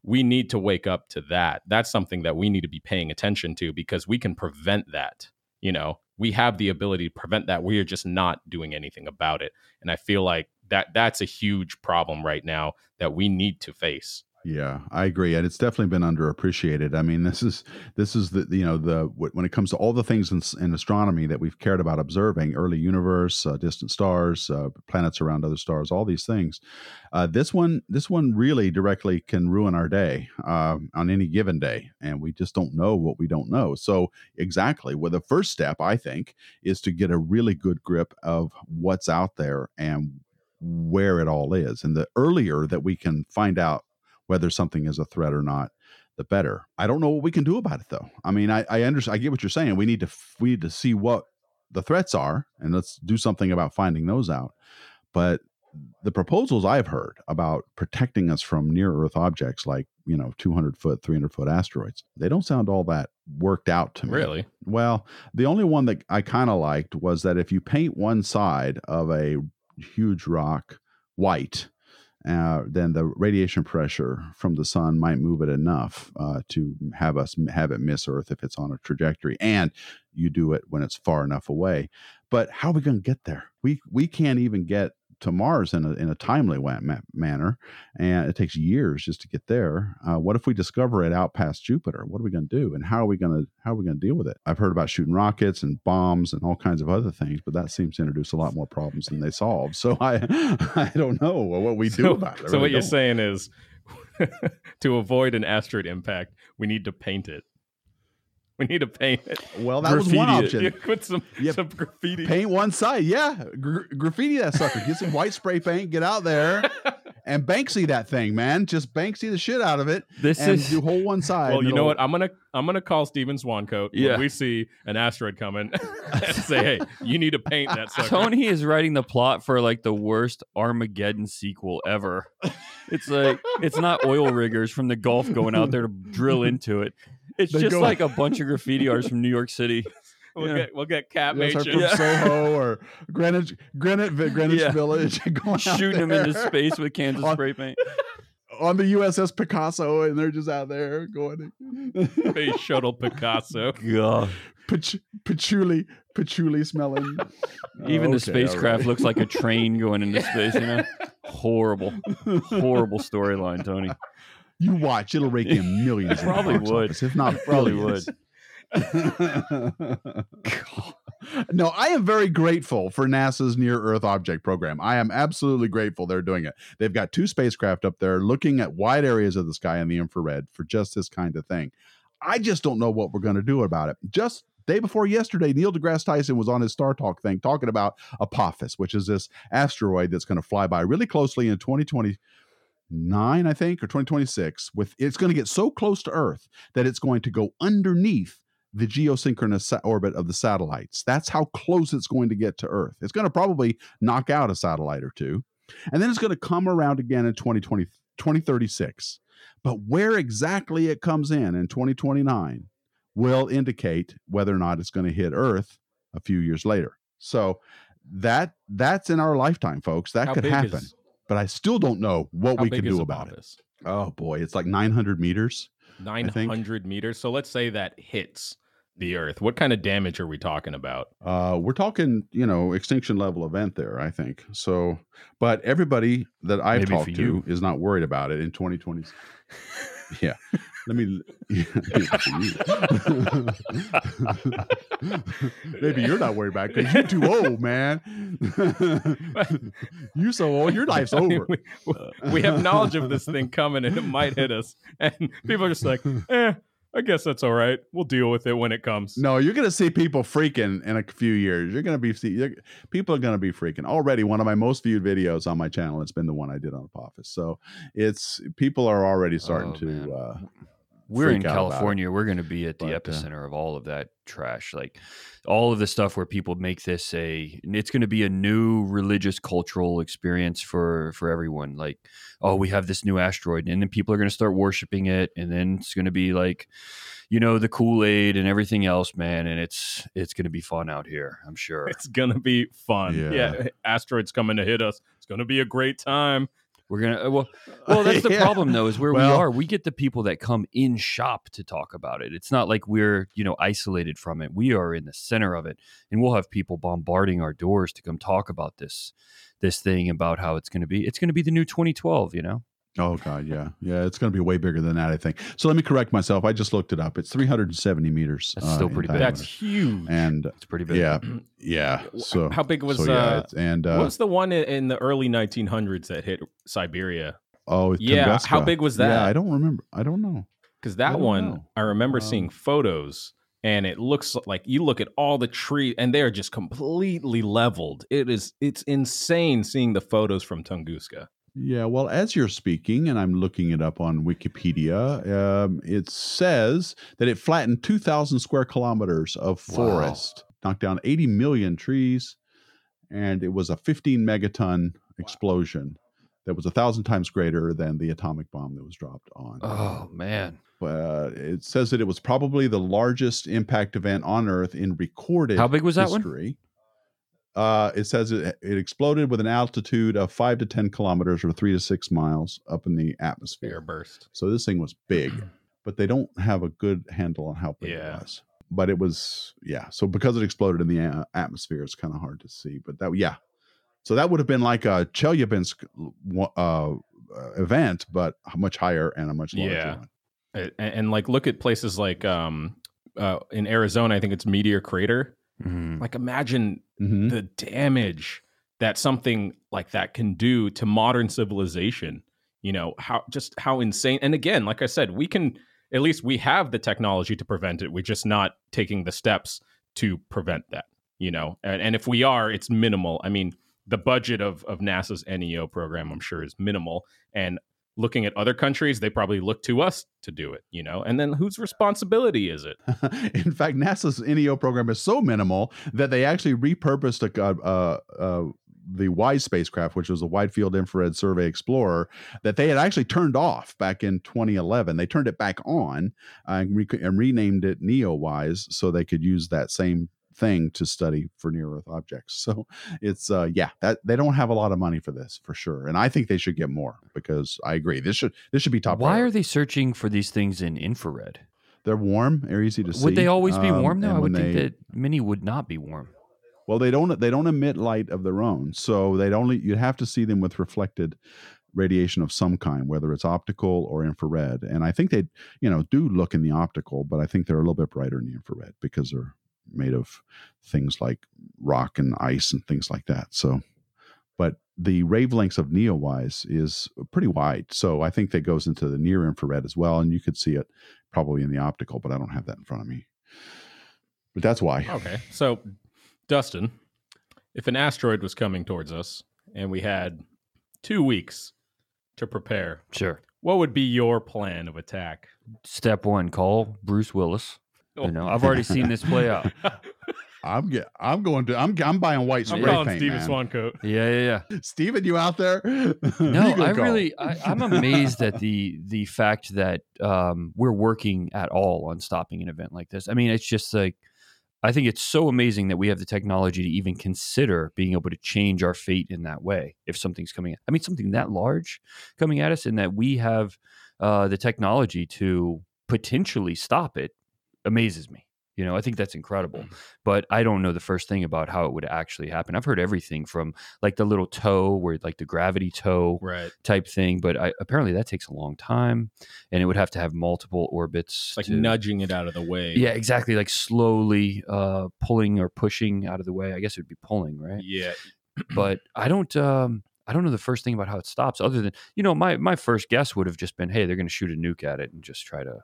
we need to wake up to that. That's something that we need to be paying attention to because we can prevent that. You know, we have the ability to prevent that. We are just not doing anything about it. And I feel like that that's a huge problem right now that we need to face. Yeah, I agree, and it's definitely been underappreciated. I mean, this is this is the you know the when it comes to all the things in, in astronomy that we've cared about observing, early universe, uh, distant stars, uh, planets around other stars, all these things. Uh, this one, this one really directly can ruin our day uh, on any given day, and we just don't know what we don't know. So exactly, well, the first step I think is to get a really good grip of what's out there and where it all is, and the earlier that we can find out whether something is a threat or not, the better. I don't know what we can do about it though. I mean, I, I understand. I get what you're saying. We need to f- we need to see what the threats are, and let's do something about finding those out. But the proposals I've heard about protecting us from near Earth objects like you know 200 foot, 300 foot asteroids, they don't sound all that worked out to me. Really? Well, the only one that I kind of liked was that if you paint one side of a huge rock white, uh, then the radiation pressure from the sun might move it enough uh, to have us have it miss Earth if it's on a trajectory, and you do it when it's far enough away. But how are we going to get there? We we can't even get to Mars in a in a timely wa- ma- manner, and it takes years just to get there. Uh, what if we discover it out past Jupiter? What are we going to do, and how are we going to how are we going to deal with it? I've heard about shooting rockets and bombs and all kinds of other things, but that seems to introduce a lot more problems than they solve. So I I don't know what we do so, about it. So what really you're saying is to avoid an asteroid impact, we need to paint it. We need to paint it. Well, that was one Graffiti option. You put some, Yeah, some graffiti. Paint one side, yeah. Gr- graffiti that sucker. Get some white spray paint. Get out there and Banksy that thing, man. Just Banksy the shit out of it This and is do whole one side. well, you know what? I'm gonna I'm gonna call Steven Swancoat Yeah. when we see an asteroid coming and say, "Hey, you need to paint that sucker." Tony is writing the plot for like the worst Armageddon sequel ever. It's like it's not oil riggers from the Gulf going out there to drill into it. It's They just go- like a bunch of graffiti artists from New York City. We'll Yeah. get we'll get Cat Yes, or Major. from Yeah. Soho or Greenwich, Greenwich, Greenwich Yeah. Village, going Shooting them into space with cans of On- spray paint. on the USS Picasso, and they're just out there going Space Shuttle Picasso. God. Pach- patchouli, patchouli smelling. Even Okay, the spacecraft all right. looks like a train going into space, you know? Horrible. Horrible storyline, Tony. You watch; it'll rake in millions. Probably would. office, if not Probably billions. no, I am very grateful for NASA's Near Earth Object Program. I am absolutely grateful they're doing it. They've got two spacecraft up there looking at wide areas of the sky in the infrared for just this kind of thing. I just don't know what we're going to do about it. Just day before yesterday, Neil deGrasse Tyson was on his Star Talk thing talking about Apophis, which is this asteroid that's going to fly by really closely in 2029, I think, or 2026. With it's going to get so close to Earth that it's going to go underneath the geosynchronous orbit of the satellites. That's how close it's going to get to Earth. It's going to probably knock out a satellite or two. And then it's going to come around again in 2020, 2036. But where exactly it comes in in 2029 will indicate whether or not it's going to hit Earth a few years later. So that that's in our lifetime, folks. That How could happen. is- but I still don't know what how we can do about it. Oh boy, it's like 900 meters. Nine hundred meters. So let's say that hits the Earth. What kind of damage are we talking about? Uh, we're talking, you know, extinction level event there, I think. So, but everybody that I've Maybe talked to you. is not worried about it in 2020. yeah. Let me, maybe you. maybe you're not worried about it because you're too old, man. you so old, your life's over. we, we have knowledge of this thing coming and it might hit us. And people are just like, eh, I guess that's all right. We'll deal with it when it comes. No, you're going to see people freaking in a few years. You're going to be see you're, people are going to be freaking already. One of my most viewed videos on my channel has been the one I did on Apophis. So it's people are already starting Oh, to man. uh, we're in freak out about it. California. We're going to be at the But, uh, epicenter of all of that trash. Like all of the stuff where people make this a, it's going to be a new religious cultural experience for for everyone. Like, oh, we have this new asteroid, and then people are going to start worshiping it, and then it's going to be like, you know, the Kool Aid and everything else, man. And it's it's going to be fun out here. I'm sure. It's gonna be fun. Yeah. Yeah. asteroids coming to hit us. It's gonna be a great time. We're gonna uh, well, well. That's the Yeah. problem, though, is where Well- we are. We get the people that come in shop to talk about it. It's not like we're you know isolated from it. We are in the center of it, and we'll have people bombarding our doors to come talk about this this thing about how it's going to be. It's going to be the new 2012. You know, Oh god, yeah, yeah. It's going to be way bigger than that, I think. So let me correct myself. I just looked it up. It's 370 meters. That's still in pretty big. That's huge. and it's pretty big. yeah, yeah. So How big was so, yeah, uh, it's- and what uh, was the one in, in the early 1900s that hit Siberia? oh, Yeah, how big was that? Yeah. I don't remember. I don't know. Because that don't one, know. I remember Um, seeing photos, and it looks like you look at all the tree, and they're just completely leveled. It is, it's insane seeing the photos from Tunguska. Yeah, well, as you're speaking, and I'm looking it up on Wikipedia, um, it says that it flattened 2,000 square kilometers of Wow. forest, knocked down 80 million trees, and it was a 15 megaton explosion that was a thousand times greater than the atomic bomb that was dropped on. Oh man, Uh, it says that it was probably the largest impact event on Earth in recorded history. How big was that one? Uh, it says it, it exploded with an altitude of five to 10 kilometers or three to six miles up in the atmosphere. burst. So this thing was big, but they don't have a good handle on how big Yeah. it was. But it was, yeah. So because it exploded in the a- atmosphere, it's kind of hard to see. But that, yeah. So that would have been like a Chelyabinsk uh, uh, event, but much higher and a much larger Yeah. one. And, and like, look at places like um, uh, in Arizona, I think it's Meteor Crater. Mhm. Like, imagine Mhm. the damage that something like that can do to modern civilization you know how just how insane and again like i said we can at least we have the technology to prevent it we're just not taking the steps to prevent that you know and, and if we are it's minimal i mean the budget of of nasa's neo program i'm sure is minimal and looking at other countries they probably look to us to do it you know and then whose responsibility is it In fact, NASA's NEO program is so minimal that they actually repurposed a, uh, uh, the WISE spacecraft, which was a Wide Field Infrared Survey Explorer, that they had actually turned off back in 2011. They turned it back on uh, and, re- and renamed it NEOWISE so they could use that same thing to study for near Earth objects. So it's uh yeah, that they don't have a lot of money for this for sure. And I think they should get more because I agree. This should this should be top Why are they searching for these things in infrared? They're warm, they're easy to see. Would they always be um, warm though? I would think they- that many would not be warm. Well, they don't they don't emit light of their own, so they'd only you'd have to see them with reflected radiation of some kind, whether it's optical or infrared. And I think they, you know, do look in the optical, but I think they're a little bit brighter in the infrared because they're made of things like rock and ice and things like that. So, but the wavelengths of NeoWise is pretty wide, so I think that goes into the near infrared as well, and you could see it probably in the optical, but I don't have that in front of me. But that's why. Okay. So, Dustin, if an asteroid was coming towards us and we had two weeks to prepare, Sure. what would be your plan of attack? Step one: call Bruce Willis. You know, I've already seen this play out. I'm get, I'm going to I'm I'm buying white spray I'm calling paint. Steven man. Swancoat. Yeah, yeah, yeah. Steven, you out there? No, I call. really, I, I'm amazed at the the fact that um, we're working at all on stopping an event like this. I mean, it's just like I think it's so amazing that we have the technology to even consider being able to change our fate in that way if something's coming. I mean, something that large coming at us, and that we have uh, the technology to potentially stop it amazes me. You know, I think that's incredible, but I don't know the first thing about how it would actually happen. I've heard everything from like the little toe, where like the gravity toe Right. type thing, but I, apparently that takes a long time, and it would have to have multiple orbits. Like to- nudging it out of the way. Yeah, exactly. Like slowly uh, pulling or pushing out of the way. I guess it would be pulling, right? Yeah. But I don't. Um, I don't know the first thing about how it stops, other than you know, my my first guess would have just been, hey, they're going to shoot a nuke at it and just try to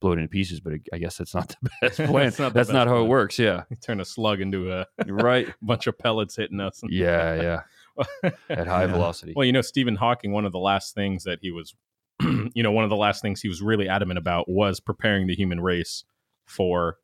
blow it into pieces. But I guess that's not the best plan. It's not the that's not best how it works. Yeah, Turn a slug into a right. bunch of pellets hitting us. Yeah, yeah. At high Yeah. velocity. Well, you know, Stephen Hawking, one of the last things that he was you know, one of the last things he was really adamant about was preparing the human race for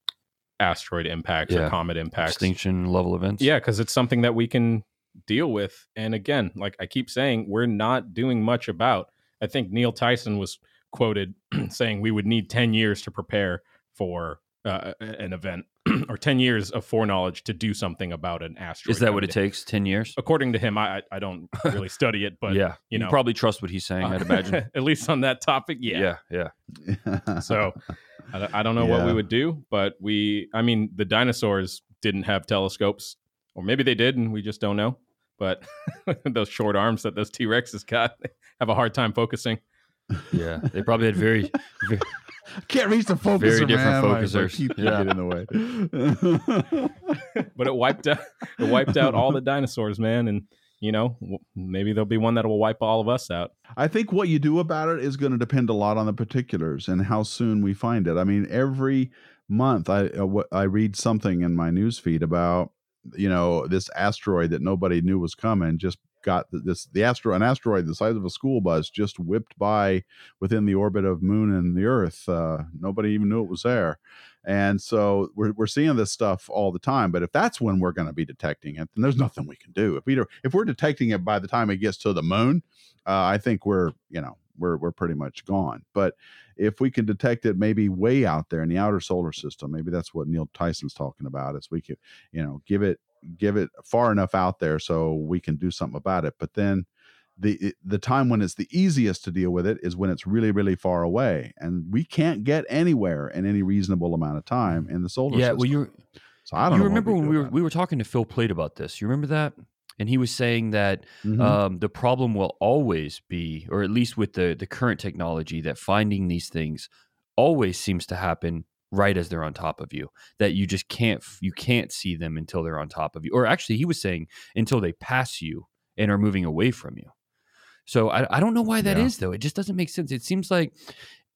asteroid impacts Yeah. or comet impacts. Extinction level events. Yeah, because it's something that we can deal with. And again, like I keep saying, we're not doing much about. I think Neil Tyson was quoted saying we would need 10 years to prepare for uh, an event or 10 years of foreknowledge to do something about an asteroid. Is that what it takes? Ten years? According to him, I I- I don't really study it, but yeah. you know, probably trust what he's saying. I'd imagine. at least on that topic, yeah. yeah. Yeah. So I, don't- I don't know what we would do, but we, I mean, the dinosaurs didn't have telescopes, or maybe they did, and we just don't know. But those short arms that those T Rexes got have a hard time focusing. Yeah. They probably had very, very Can't reach the focuser, Very different man. My- my focusers. Yeah. get in the way. But it wiped out, it wiped out all the dinosaurs, man, and you know, maybe there'll be one that will wipe all of us out. I think what you do about it is going to depend a lot on the particulars and how soon we find it. I mean, every month I uh, what- I read something in my news feed about you know this asteroid that nobody knew was coming just got this the astro an asteroid the size of a school bus just whipped by within the orbit of moon and the earth uh, nobody even knew it was there and so we're, we're seeing this stuff all the time but if that's when we're going to be detecting it then there's nothing we can do if we if we're detecting it by the time it gets to the moon uh, I think we're you know we're we're pretty much gone. But if we can detect it maybe way out there in the outer solar system, maybe that's what Neil Tyson's talking about. Is we could you know give it give it far enough out there so we can do something about it. But then the the time when it's the easiest to deal with it is when it's really really far away, and we can't get anywhere in any reasonable amount of time in the solar yeah. system. Well, you so I don't you remember we when we were we were talking to Phil Plait about this? You remember that? And he was saying that. Mhm. um, the problem will always be, or at least with the the current technology, that finding these things always seems to happen right as they're on top of you. That you just can't you can't see them until they're on top of you. Or actually, he was saying until they pass you and are moving away from you. So I, I don't know why that is Yeah. though. It just doesn't make sense. It seems like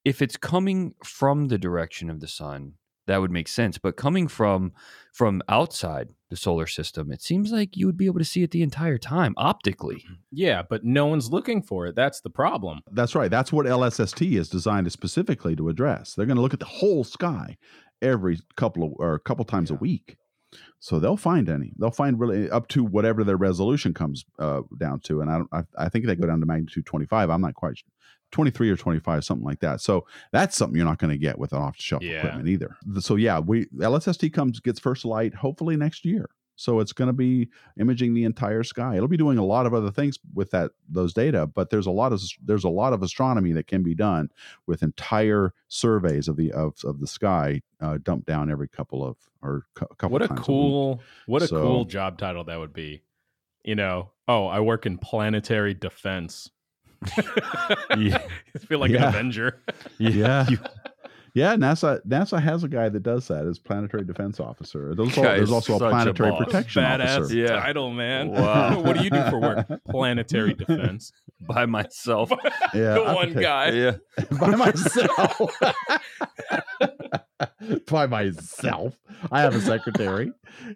if it's coming from the direction of the sun, that would make sense. But coming from from outside the solar system, it seems like you would be able to see it the entire time optically. Yeah, but no one's looking for it. That's the problem. That's right. That's what LSST is designed specifically to address. They're going to look at the whole sky every couple of or a couple times a week. So they'll find any. They'll find really up to whatever their resolution comes uh, down to, and I, don't, I I think they go down to magnitude twenty five. I'm not quite sure. 23 or 25 something like that so that's something you're not going to get with an off-the-shelf Yeah. equipment either so yeah we lsst comes gets first light hopefully next year so it's going to be imaging the entire sky it'll be doing a lot of other things with that those data but there's a lot of there's a lot of astronomy that can be done with entire surveys of the of, of the sky uh, dumped down every couple of or cou- couple What a cool, what a So- cool job title that would be. You know, oh, I work in planetary defense. Yeah. I feel like Yeah. an Avenger. yeah yeah nasa nasa has a guy that does that as planetary defense officer there's, al- Guy there's also a such a planetary protection Badass officer Yeah. title, man. Wow. what do you do for work? Planetary defense. by myself. yeah the I one take- guy. yeah. by myself. by myself. I have a secretary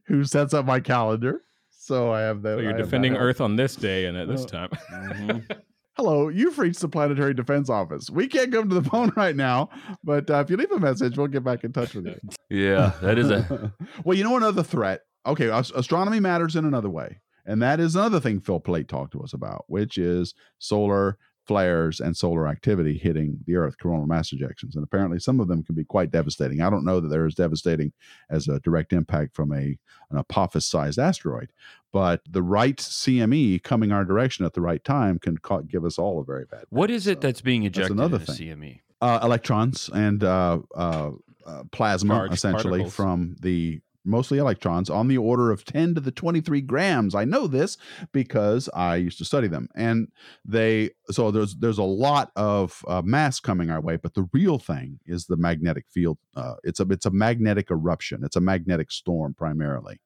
who sets up my calendar. So I have that. So you're have defending. Earth on this day and at this Oh. time. Mhm. Hello, you've reached the Planetary Defense Office. We can't come to the phone right now, but uh, if you leave a message, we'll get back in touch with you. Yeah, that is a well, you know another threat. Okay, as- astronomy matters in another way, and that is another thing Phil Plait talked to us about, which is solar flares and solar activity hitting the Earth, coronal mass ejections, and apparently some of them can be quite devastating. I don't know that they're as devastating as a direct impact from a an Apophis-sized asteroid, but the right CME coming our direction at the right time can ca- give us all a very bad. What is it So, that's being ejected another in a thing. CME? uh, electrons and uh, uh, uh, plasma, Charged essentially particles. from the mostly electrons on the order of 10 to the 23 grams. I know this because I used to study them, and they so there's there's a lot of uh, mass coming our way, but the real thing is the magnetic field. Uh, it's a it's a magnetic eruption. It's a magnetic storm primarily,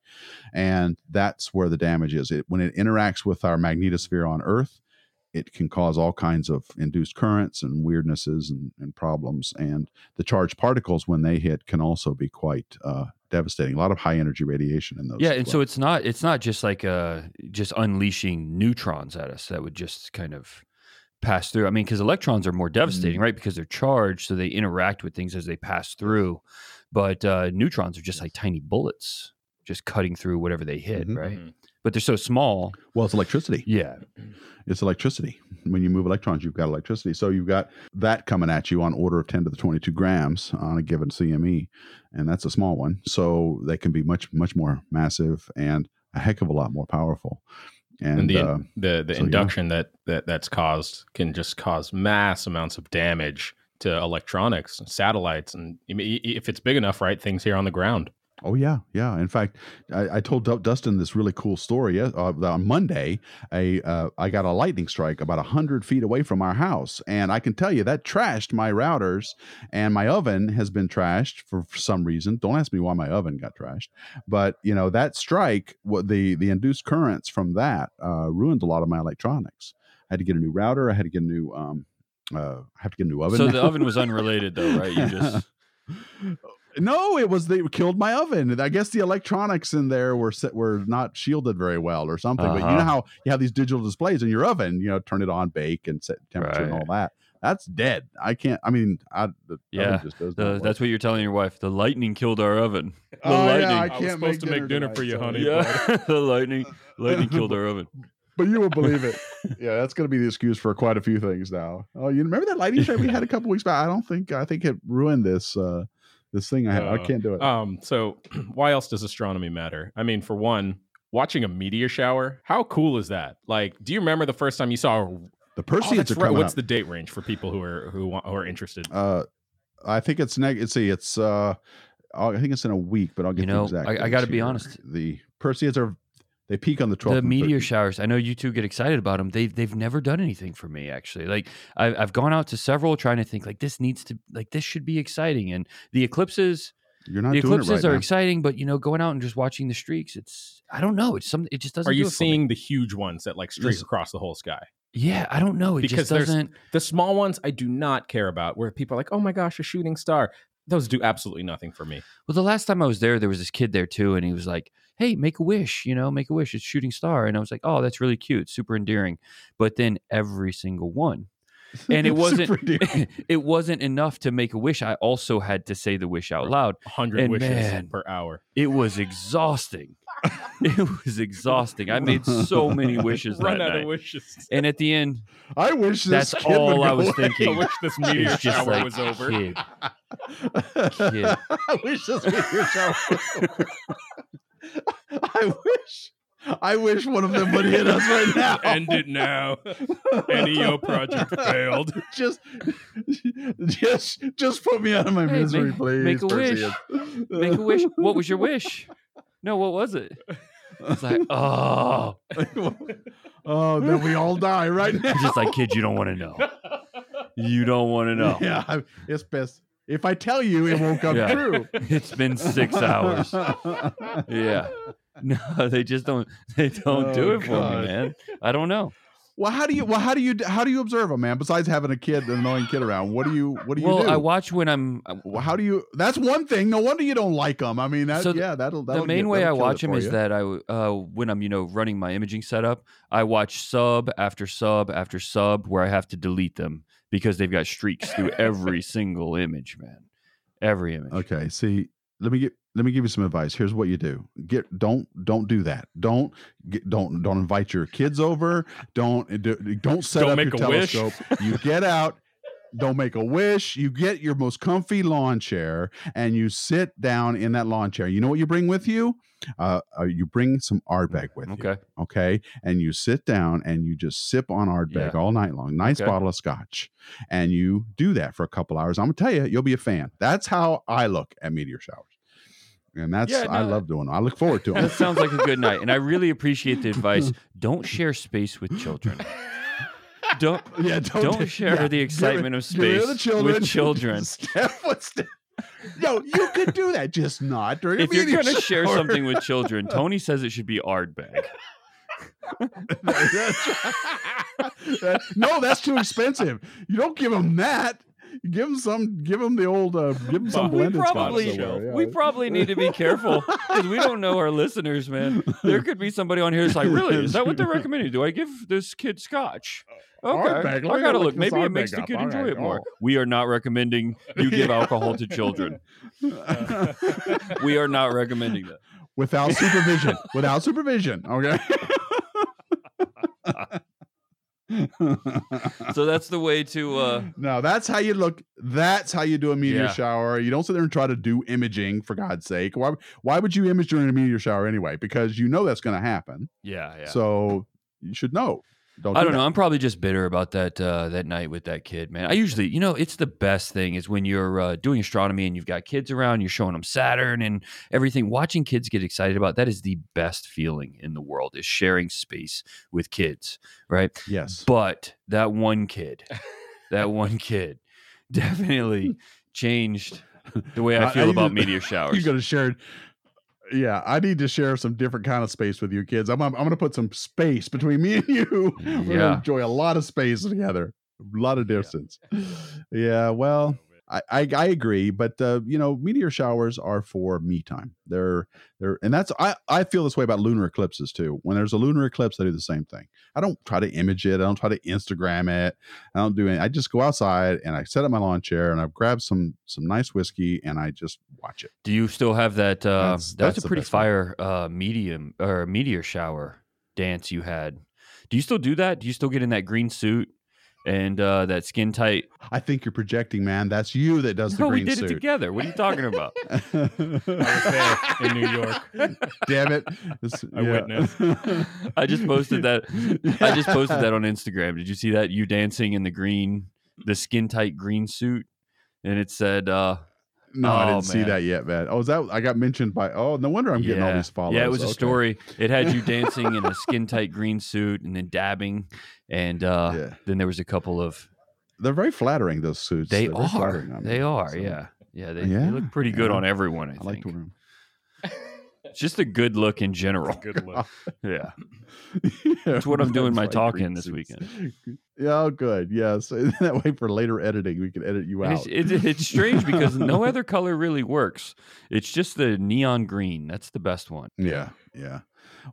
and that's where the damage is. It when it interacts with our magnetosphere on Earth it can cause all kinds of induced currents and weirdnesses and, and problems. And the charged particles, when they hit, can also be quite uh, devastating. A lot of high energy radiation in those. Yeah, and well. so it's not it's not just like uh just unleashing neutrons at us that would just kind of pass through. I mean, because electrons are more devastating, right? Because they're charged, so they interact with things as they pass through. But uh, neutrons are just like tiny bullets, just cutting through whatever they hit, Mhm. right? Mhm. But they're so small. Well, it's electricity. Yeah. It's electricity. When you move electrons, you've got electricity. So you've got that coming at you on order of 10 to the 22 grams on a given CME. And that's a small one. So they can be much, much more massive and a heck of a lot more powerful. And, And, the uh, the the so, yeah. induction that, that that's caused can just cause mass amounts of damage to electronics, and satellites, and I mean, i- if it's big enough, right, things here on the ground. Oh yeah, yeah. In fact, I, I told Du- Dustin this really cool story. Uh, on Monday, a uh, I got a lightning strike about hundred feet away from our house, and I can tell you that trashed my routers, and my oven has been trashed for, for some reason. Don't ask me why my oven got trashed, but you know that strike, what the the induced currents from that uh, ruined a lot of my electronics. I had to get a new router. I had to get a new um, uh, I have to get a new oven. So the oven was unrelated, though, right? You just no, it was they killed my oven. I guess the electronics in there were set, were not shielded very well or something. But you know Uh-huh. how you have these digital displays in your oven, you know, turn it on, bake, and set temperature and all that. That's dead. I can't. I mean, I, the Yeah, just does the, that's what you're telling your wife. The lightning killed our oven. The Oh, yeah, lightning. I I can't supposed to make dinner for you, honey. yeah, the lightning. Lightning killed our oven. But you will believe it. yeah, that's going to be the excuse for quite a few things now. Oh, you remember that lightning strike we had a couple weeks back? I don't think I think it ruined this uh this thing I had. I Uh, can't do it. Um, so why else does astronomy matter? I mean, for one, watching a meteor shower, how cool is that? Like, do you remember the first time you saw? A, the oh, Perseids that's are right. coming What's up. the date range for people who are who, want, who are interested? Uh, I think it's neg. Let's see. It's uh, I'll- think it's in a week, but I'll get You know, the exact. I- I gotta be honest. The Perseids are they peak on the 12th. the meteor 13th. showers. I know you two get excited about them. They've they've never done anything for me actually. Like I've I've gone out to several trying to think like this needs to like this should be exciting. And the eclipses, You're not the doing it eclipses right are now. exciting, but you know, going out and just watching the streaks, it's I don't know. It's something. It just doesn't. Are you do it for me. seeing the huge ones that like streak across the whole sky? Yeah, I don't know. It Because just there's- doesn't. The small ones I do not care about. Where people are like, "Oh my gosh, a shooting star." Those do absolutely nothing for me. Well, the last time I was there, there was this kid there too, and he was like, "Hey, make a wish, you know, make a wish. It's shooting star." And I was like, "Oh, that's really cute, super endearing." But then every single one, and it wasn't it wasn't enough to make a wish. I also had to say the wish out loud. 100 And wishes man, per hour. It was exhausting. it was exhausting. I made so many wishes that Run out night. of wishes. And at the end, I wish this That's all I was away. thinking. I wish this meteor shower like, was over. kid, Kid. I wish this meteor shower was over. I wish. I wish one of them would hit us right now. End it now. NEO project failed. just, just, just put me out of my Hey, misery, make- please. make a wish. Make a wish. What was your wish? No, what was it? It's like, oh, oh, then we all die right now. just like kid, you don't want to know. You don't want to know. Yeah, it's best if I tell you, it won't come Yeah. true. It's been six hours. Yeah. No, they just don't. They don't do Oh, it for me, man. I don't know. Well, how do you? Well, how do you? How do you observe them, man? Besides having a kid, an annoying kid around, what do you? What do you Well, do? I watch when I'm. uh, Well, how do you? That's one thing. No wonder you don't like them. I mean, that, So yeah, that'll. that'll the main get- way I watch them is you. that I, uh, when I'm, you know, running my imaging setup, I watch sub after sub after sub where I have to delete them because they've got streaks through every single image, man. Every image. Okay, see, let me get let me give you some advice. Here's what you do: get don't don't do that. Don't get, don't don't invite your kids over. Don't eh, do, don't set Don't up your telescope. You get out. Don't make a wish. You get your most comfy lawn chair and you sit down in that lawn chair. You know what you bring with you? Uh, uh, you bring some Ardbeg with you. Okay. okay and you sit down and you just sip on Ardbeg Yeah. all night long nice Okay. bottle of scotch and you do that for a couple hours i'm gonna tell you you'll be a fan that's how i look at meteor showers and that's Yeah, i love doing them i look forward to them That sounds like a good night. And I really appreciate the advice. Don't share space with children. Don't yeah don't share yeah, the excitement rid- of get rid of space the children. with children. step, step? Yo, you could do that, just not during a if you're going to share something with children, Tony says it should be Ardbeg. That- no, that's too expensive. You don't give them that. Give him some. Give him the old. Uh, give him some We probably- yeah. We probably need to be careful because we don't know our listeners, man. There could be somebody on here that's like, really? Is that what they're recommending? Do I give this kid scotch? Okay, Ardbeg, let I gotta look look. Maybe it makes the kid All enjoy right. it more. Oh. We are not recommending you give alcohol to children. We are not recommending that. without supervision. without supervision. Okay. So that's the way to. uh no, that's how you look. That's how you do a meteor Yeah. shower. You don't sit there and try to do imaging for God's sake. Why? Why would you image during a meteor shower anyway? Because you know that's going to happen. Yeah, yeah. So you should know. Don't. I do don't know. I'm probably just bitter about that uh, that night with that kid, man. I usually, you know, it's the best thing is when you're uh, doing astronomy and you've got kids around, you're showing them Saturn and everything. Watching kids get excited about that is the best feeling in the world. Is sharing space with kids, right? Yes. But that one kid, that one kid, definitely changed the way I- I I feel need about meteor showers. You're showers. gonna share. Yeah, I need to share some different kind of space with you kids. I'm I'm, I'm gonna put some space between me and you. We're gonna enjoy a lot of space together, a lot of distance. Yeah, well, I, I I agree, but uh, you know, meteor showers are for me time. They're they're and that's I I feel this way about lunar eclipses too. When there's a lunar eclipse, I do the same thing. I don't try to image it. I don't try to Instagram it. I don't do any. I just go outside and I set up my lawn chair and I grab some some nice whiskey and I just watch it. Do you still have that? Uh, That's- that was that's a pretty best one. fire uh, medium or meteor shower dance you had. Do you still do that? Do you still get in that green suit and uh, that skin tight? I think you're projecting, man. That's you that does the No, we green did it together. What are you talking about? I was there in New York. Damn it! This- I witnessed. I just posted that. I just posted that on Instagram. Did you see that? You dancing in the green, the skin tight green suit, and it said, uh, No, I Oh, didn't see that yet, man. Oh, is that I got mentioned by? Oh, no wonder I'm getting all these follows. Yeah, it was a story. It had you dancing in a skin tight green suit and then dabbing, and uh, Yeah. then there was a couple of They're very flattering. Those suits. They They're are. flattering on They me. are. So, yeah. Yeah. They, Yeah, they look pretty good yeah. on everyone. I, I like think. to wear 'em. It's just a good look in general. Good look. Yeah. That's what I'm doing my talking this weekend. Yeah, oh, good. Yes, that way for later editing, we can edit you out. It's, it's, it's strange because no other color really works. It's just the neon green. That's the best one. Yeah, yeah.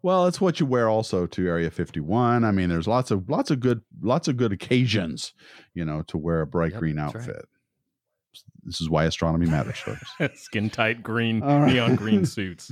Well, it's what you wear also to Area 51. I mean, there's lots of lots of good lots of good occasions, you know, to wear a bright Yep, green outfit. right. Outfit. This is why astronomy matters, folks. Skin tight green, All right. neon green suits.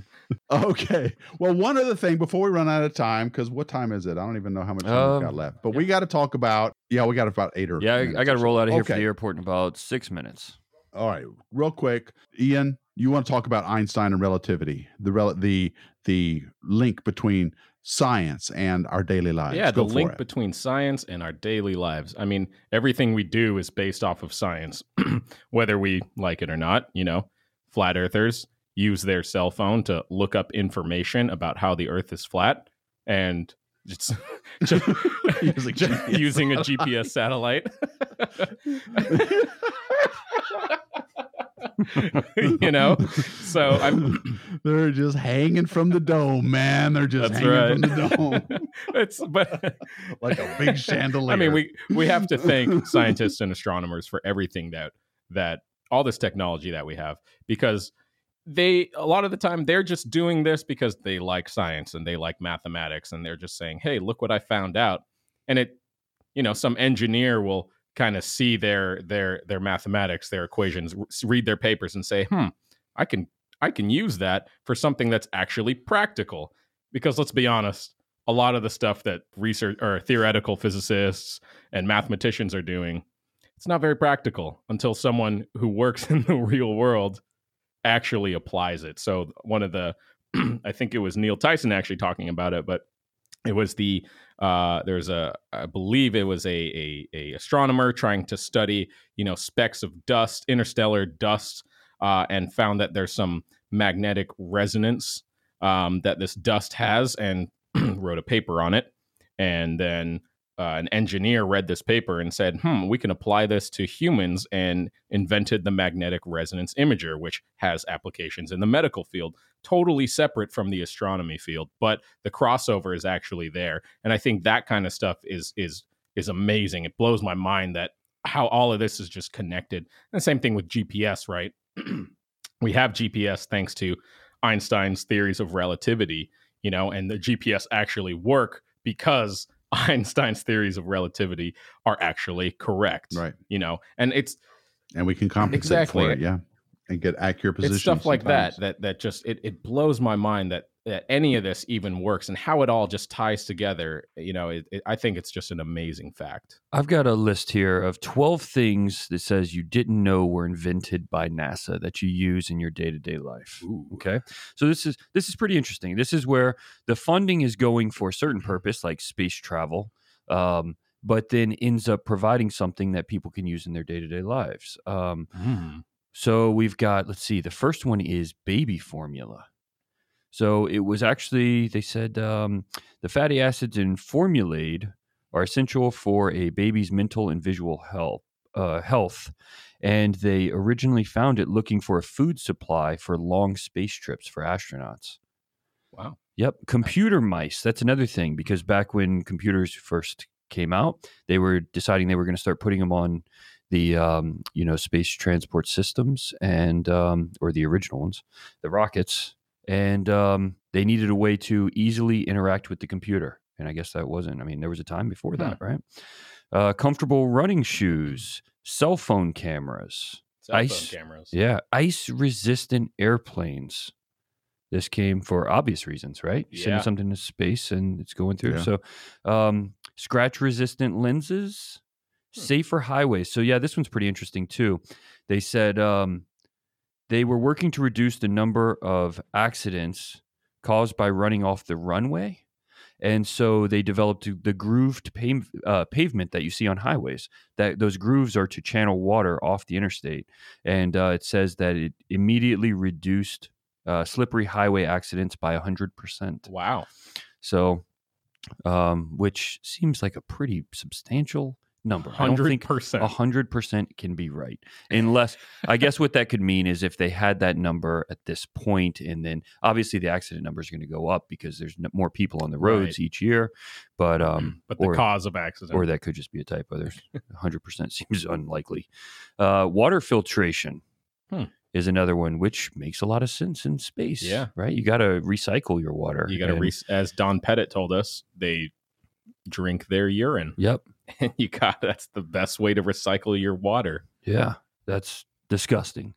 Okay. Well, one other thing before we run out of time, because what time is it? I don't even know how much time we've got Um, left. But we got to talk about. Yeah, we got about eight or. Yeah, I, I got to roll out of here for the airport in about six minutes. All right, real quick, Ian, you want to talk about Einstein and relativity, the rel- the the link between science and our daily lives. yeah, Go the link it. between science and our daily lives. I mean, everything we do is based off of science, whether we like it or not. You know, flat earthers use their cell phone to look up information about how the Earth is flat, and just, just Using GPS. using a GPS satellite. you know, so I'm They're just hanging from the dome, man. They're just hanging from the dome it's but like a big chandelier. I mean, we we have to thank scientists and astronomers for everything that that all this technology that we have because they a lot of the time they're just doing this because they like science and they like mathematics and they're just saying, "Hey, look what I found out." And it you know, some engineer will kind of see their their their mathematics, their equations, read their papers and say, "Hmm, I can I can use that for something that's actually practical." Because let's be honest, a lot of the stuff that research or theoretical physicists and mathematicians are doing, it's not very practical until someone who works in the real world actually applies it. So one of the I think it was Neil Tyson actually talking about it, but it was the uh, there's a I believe it was a, a a astronomer trying to study you know specks of dust, interstellar dust, uh, and found that there's some magnetic resonance um, that this dust has, and wrote a paper on it. And then uh, an engineer read this paper and said, "Hmm, we can apply this to humans," and invented the magnetic resonance imager, which has applications in the medical field, totally separate from the astronomy field. But the crossover is actually there, and I think that kind of stuff is is is amazing. It blows my mind that how all of this is just connected. And the same thing with GPS, right? we have GPS thanks to Einstein's theories of relativity, you know, and the GPS actually work because Einstein's theories of relativity are actually correct, Right. you know, and it's And we can compensate Exactly. for it, yeah. And get accurate positions. it's stuff like that that that just it, it blows my mind that that any of this even works and how it all just ties together you know it, it, i think it's just an amazing fact I've got a list here of 12 things that says you didn't know were invented by NASA that you use in your day-to-day life. Okay. So this is this is pretty interesting. This is where the funding is going for a certain purpose like space travel. Um, but then ends up providing something that people can use in their day-to-day lives. Um, so we've got, let's see, the first one is baby formula. So it was actually, they said um, the fatty acids in formulae are essential for a baby's mental and visual health. Uh, health, and they originally found it looking for a food supply for long space trips for astronauts. wow Yep, computer mice. That's another thing because back when computers first came out, they were deciding they were going to start putting them on the um, you know space transport systems and um, or the original ones, the rockets, and um, they needed a way to easily interact with the computer. And I guess that wasn't. I mean, there was a time before that, right? Uh, comfortable running shoes, cell phone cameras, Cell phone Ice- cameras yeah, ice resistant airplanes. This came for obvious reasons, right? You're Yeah. Sending something to space and it's going through. Yeah. So, um, scratch resistant lenses, Hmm. safer highways. So, yeah, this one's pretty interesting too. They said um, they were working to reduce the number of accidents caused by running off the runway. And so they developed the grooved pave, uh, pavement that you see on highways. That those grooves are to channel water off the interstate, and uh, it says that it immediately reduced uh, slippery highway accidents by hundred percent. wow So, um, which seems like a pretty substantial number. I don't think 100% hundred percent can be right, unless I guess what that could mean is if they had that number at this point, and then obviously the accident number is going to go up because there's n- more people on the roads each year. But um, but the or, cause of accident or that could just be a typo. There's hundred percent seems unlikely. Uh, water filtration Hmm. is another one, which makes a lot of sense in space. Yeah. right. You got to recycle your water. you got to re- as don pettit told us they drink their urine Yep. and you got that's the best way to recycle your water Yeah, that's disgusting.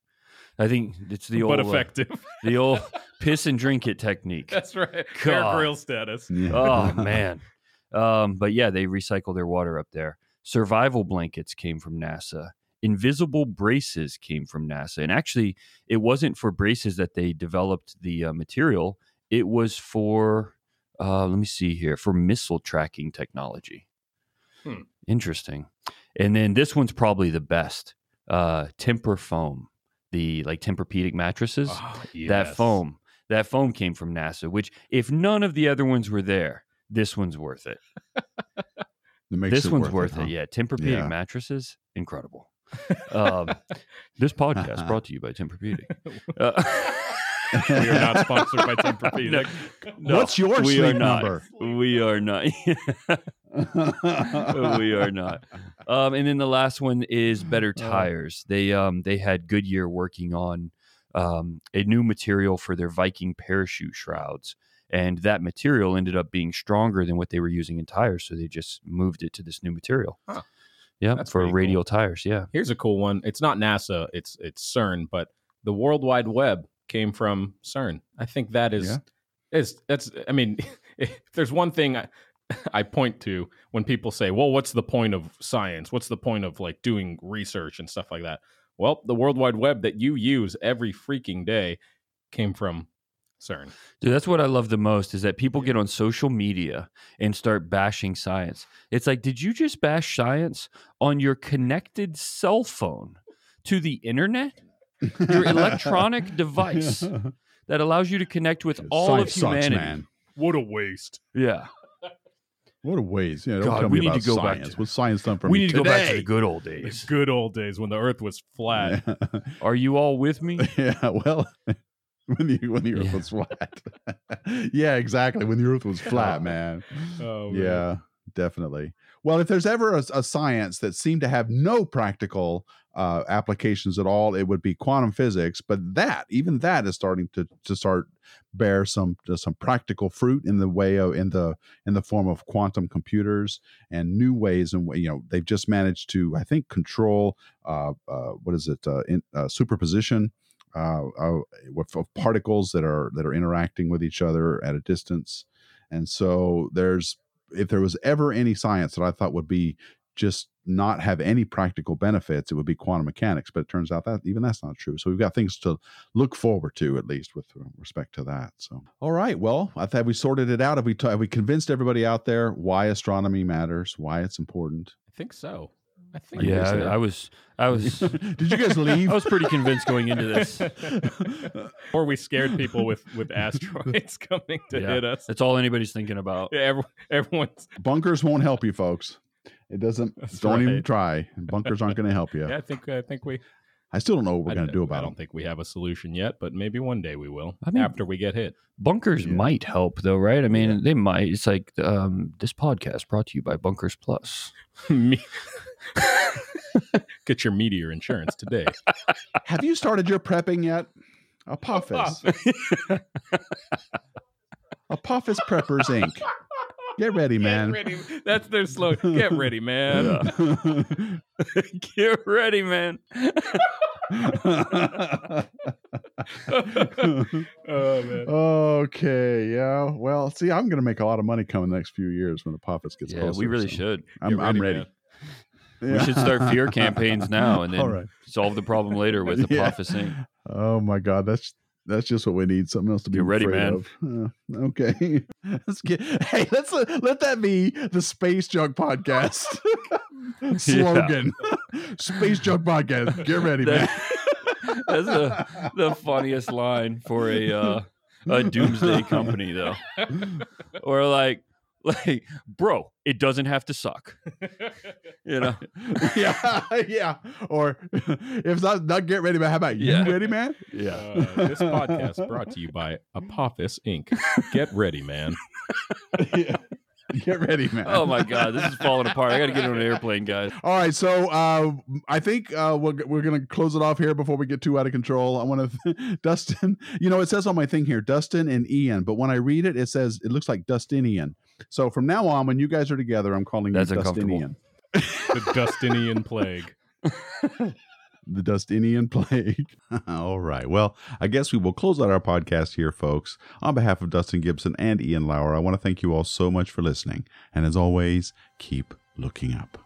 I think it's the old but uh, effective the old piss and drink it technique. that's right Bear God. Grylls status Yeah. oh man. Um, but yeah, they recycle their water up there. Survival blankets came from NASA. Invisible braces came from NASA. And actually, it wasn't for braces that they developed the uh, material. It was for, uh, let me see here, for missile tracking technology. Hmm. Interesting. And then this one's probably the best. Uh, Temper foam, the like Tempur-Pedic mattresses Oh, that foam that foam came from nasa which if none of the other ones were there this one's worth it It makes this it one's worth it, huh? yeah Tempur-Pedic Yeah. mattresses incredible um, this podcast brought to you by Tempur-Pedic uh, we are not sponsored by Tempur-Pedic. no, What's your we sleep are not. number? we are not we are not um, and then the last one is better Oh. tires they um they had goodyear working on um, a new material for their viking parachute shrouds and that material ended up being stronger than what they were using in tires so they just moved it to this new material Huh. yeah That's for pretty cool. radial tires yeah Here's a cool one. It's not NASA. It's it's CERN, but the World Wide Web came from CERN. I think that is Yeah. is that's. I mean, if there's one thing I, I point to when people say, "Well, what's the point of science? What's the point of like doing research and stuff like that?" Well, the World Wide Web that you use every freaking day came from CERN. Dude, that's what I love the most is that people get on social media and start bashing science. It's like, did you just bash science on your connected cell phone to the internet? Your electronic device that allows you to connect with all Science of sucks, humanity. man. What a waste. Yeah. What a waste. Yeah, don't God, tell we me need about to go back science. to- What's science done for we me need to go back to today? the good old The days. good old days when the Earth was flat. Yeah. Are you all with me? yeah, well, when the when the Earth Yeah. was flat. yeah, exactly. When the Earth was flat, man. Oh, man. Yeah, definitely. Well, if there's ever a, a science that seemed to have no practical uh, applications at all, it would be quantum physics. But that, even that, is starting to to start bear some some practical fruit in the way of in the in the form of quantum computers and new ways and you know they've just managed to I think control uh, uh, what is it uh, in, uh, superposition uh, uh, of particles that are that are interacting with each other at a distance. And so there's if there was ever any science that I thought would be just not have any practical benefits, it would be quantum mechanics. But it turns out that even that's not true. So we've got things to look forward to, at least with respect to that. So, all right. Well, I thought we sorted it out. Have we, t- have we convinced everybody out there why astronomy matters, why it's important? I think so. I think yeah, I, I, was. I was. Did you guys leave? I was pretty convinced going into this. or we scared people with with asteroids coming to Yeah. hit us. That's all anybody's thinking about. Yeah, every, everyone's. Bunkers won't help you, folks. It doesn't. That's don't even try. Bunkers aren't going to help you. Yeah, I think I think we. I still don't know what we're going to d- do I don't it. think we have a solution yet, but maybe one day we will. I mean- after we get hit. Bunkers Yeah. might help, though, right? I mean, Yeah. they might. It's like um, this podcast brought to you by Bunkers Plus. Me- Get your meteor insurance today. Have you started your prepping yet? Apophis. Apophis Preppers Inc. Get ready, man. Get ready. That's their slogan. Get ready, man. Get ready, man. oh man. okay, yeah. Well, see, I'm going to make a lot of money coming the next few years when the Apophis gets yeah, closer. we really so should. I'm, Get I'm ready, ready. We should start fear campaigns now and then All right. solve the problem later with the Yeah. prophecy. Oh my God, that's that's just what we need. Something else to be Get ready, afraid man. of. Uh, okay, let's get. Hey, let's uh, let that be the Space Junk Podcast slogan. Space Junk Podcast. Get ready, man. That's the, the funniest line for a uh, a doomsday company, though. Or like, like, bro, it doesn't have to suck. You know, yeah, yeah. Or if not not get ready, man. How about Yeah. you ready, man? yeah. Uh, this podcast brought to you by Apophis Inc. Get ready, man. Yeah. Get ready, man. Oh my god, this is falling apart. I got to get on an airplane, guys. All right, so uh, I think uh, we're, we're going to close it off here before we get too out of control. I want to, Dustin, you know, it says on my thing here, Dustin and Ian, but when I read it, it says it looks like Dustinian. So from now on, when you guys are together, I'm calling That's you. Dustinian. The Dustinian plague. The Dustinian plague. All right. Well, I guess we will close out our podcast here, folks. On behalf of Dustin Gibson and Ian Lauer, I want to thank you all so much for listening. And as always, keep looking up.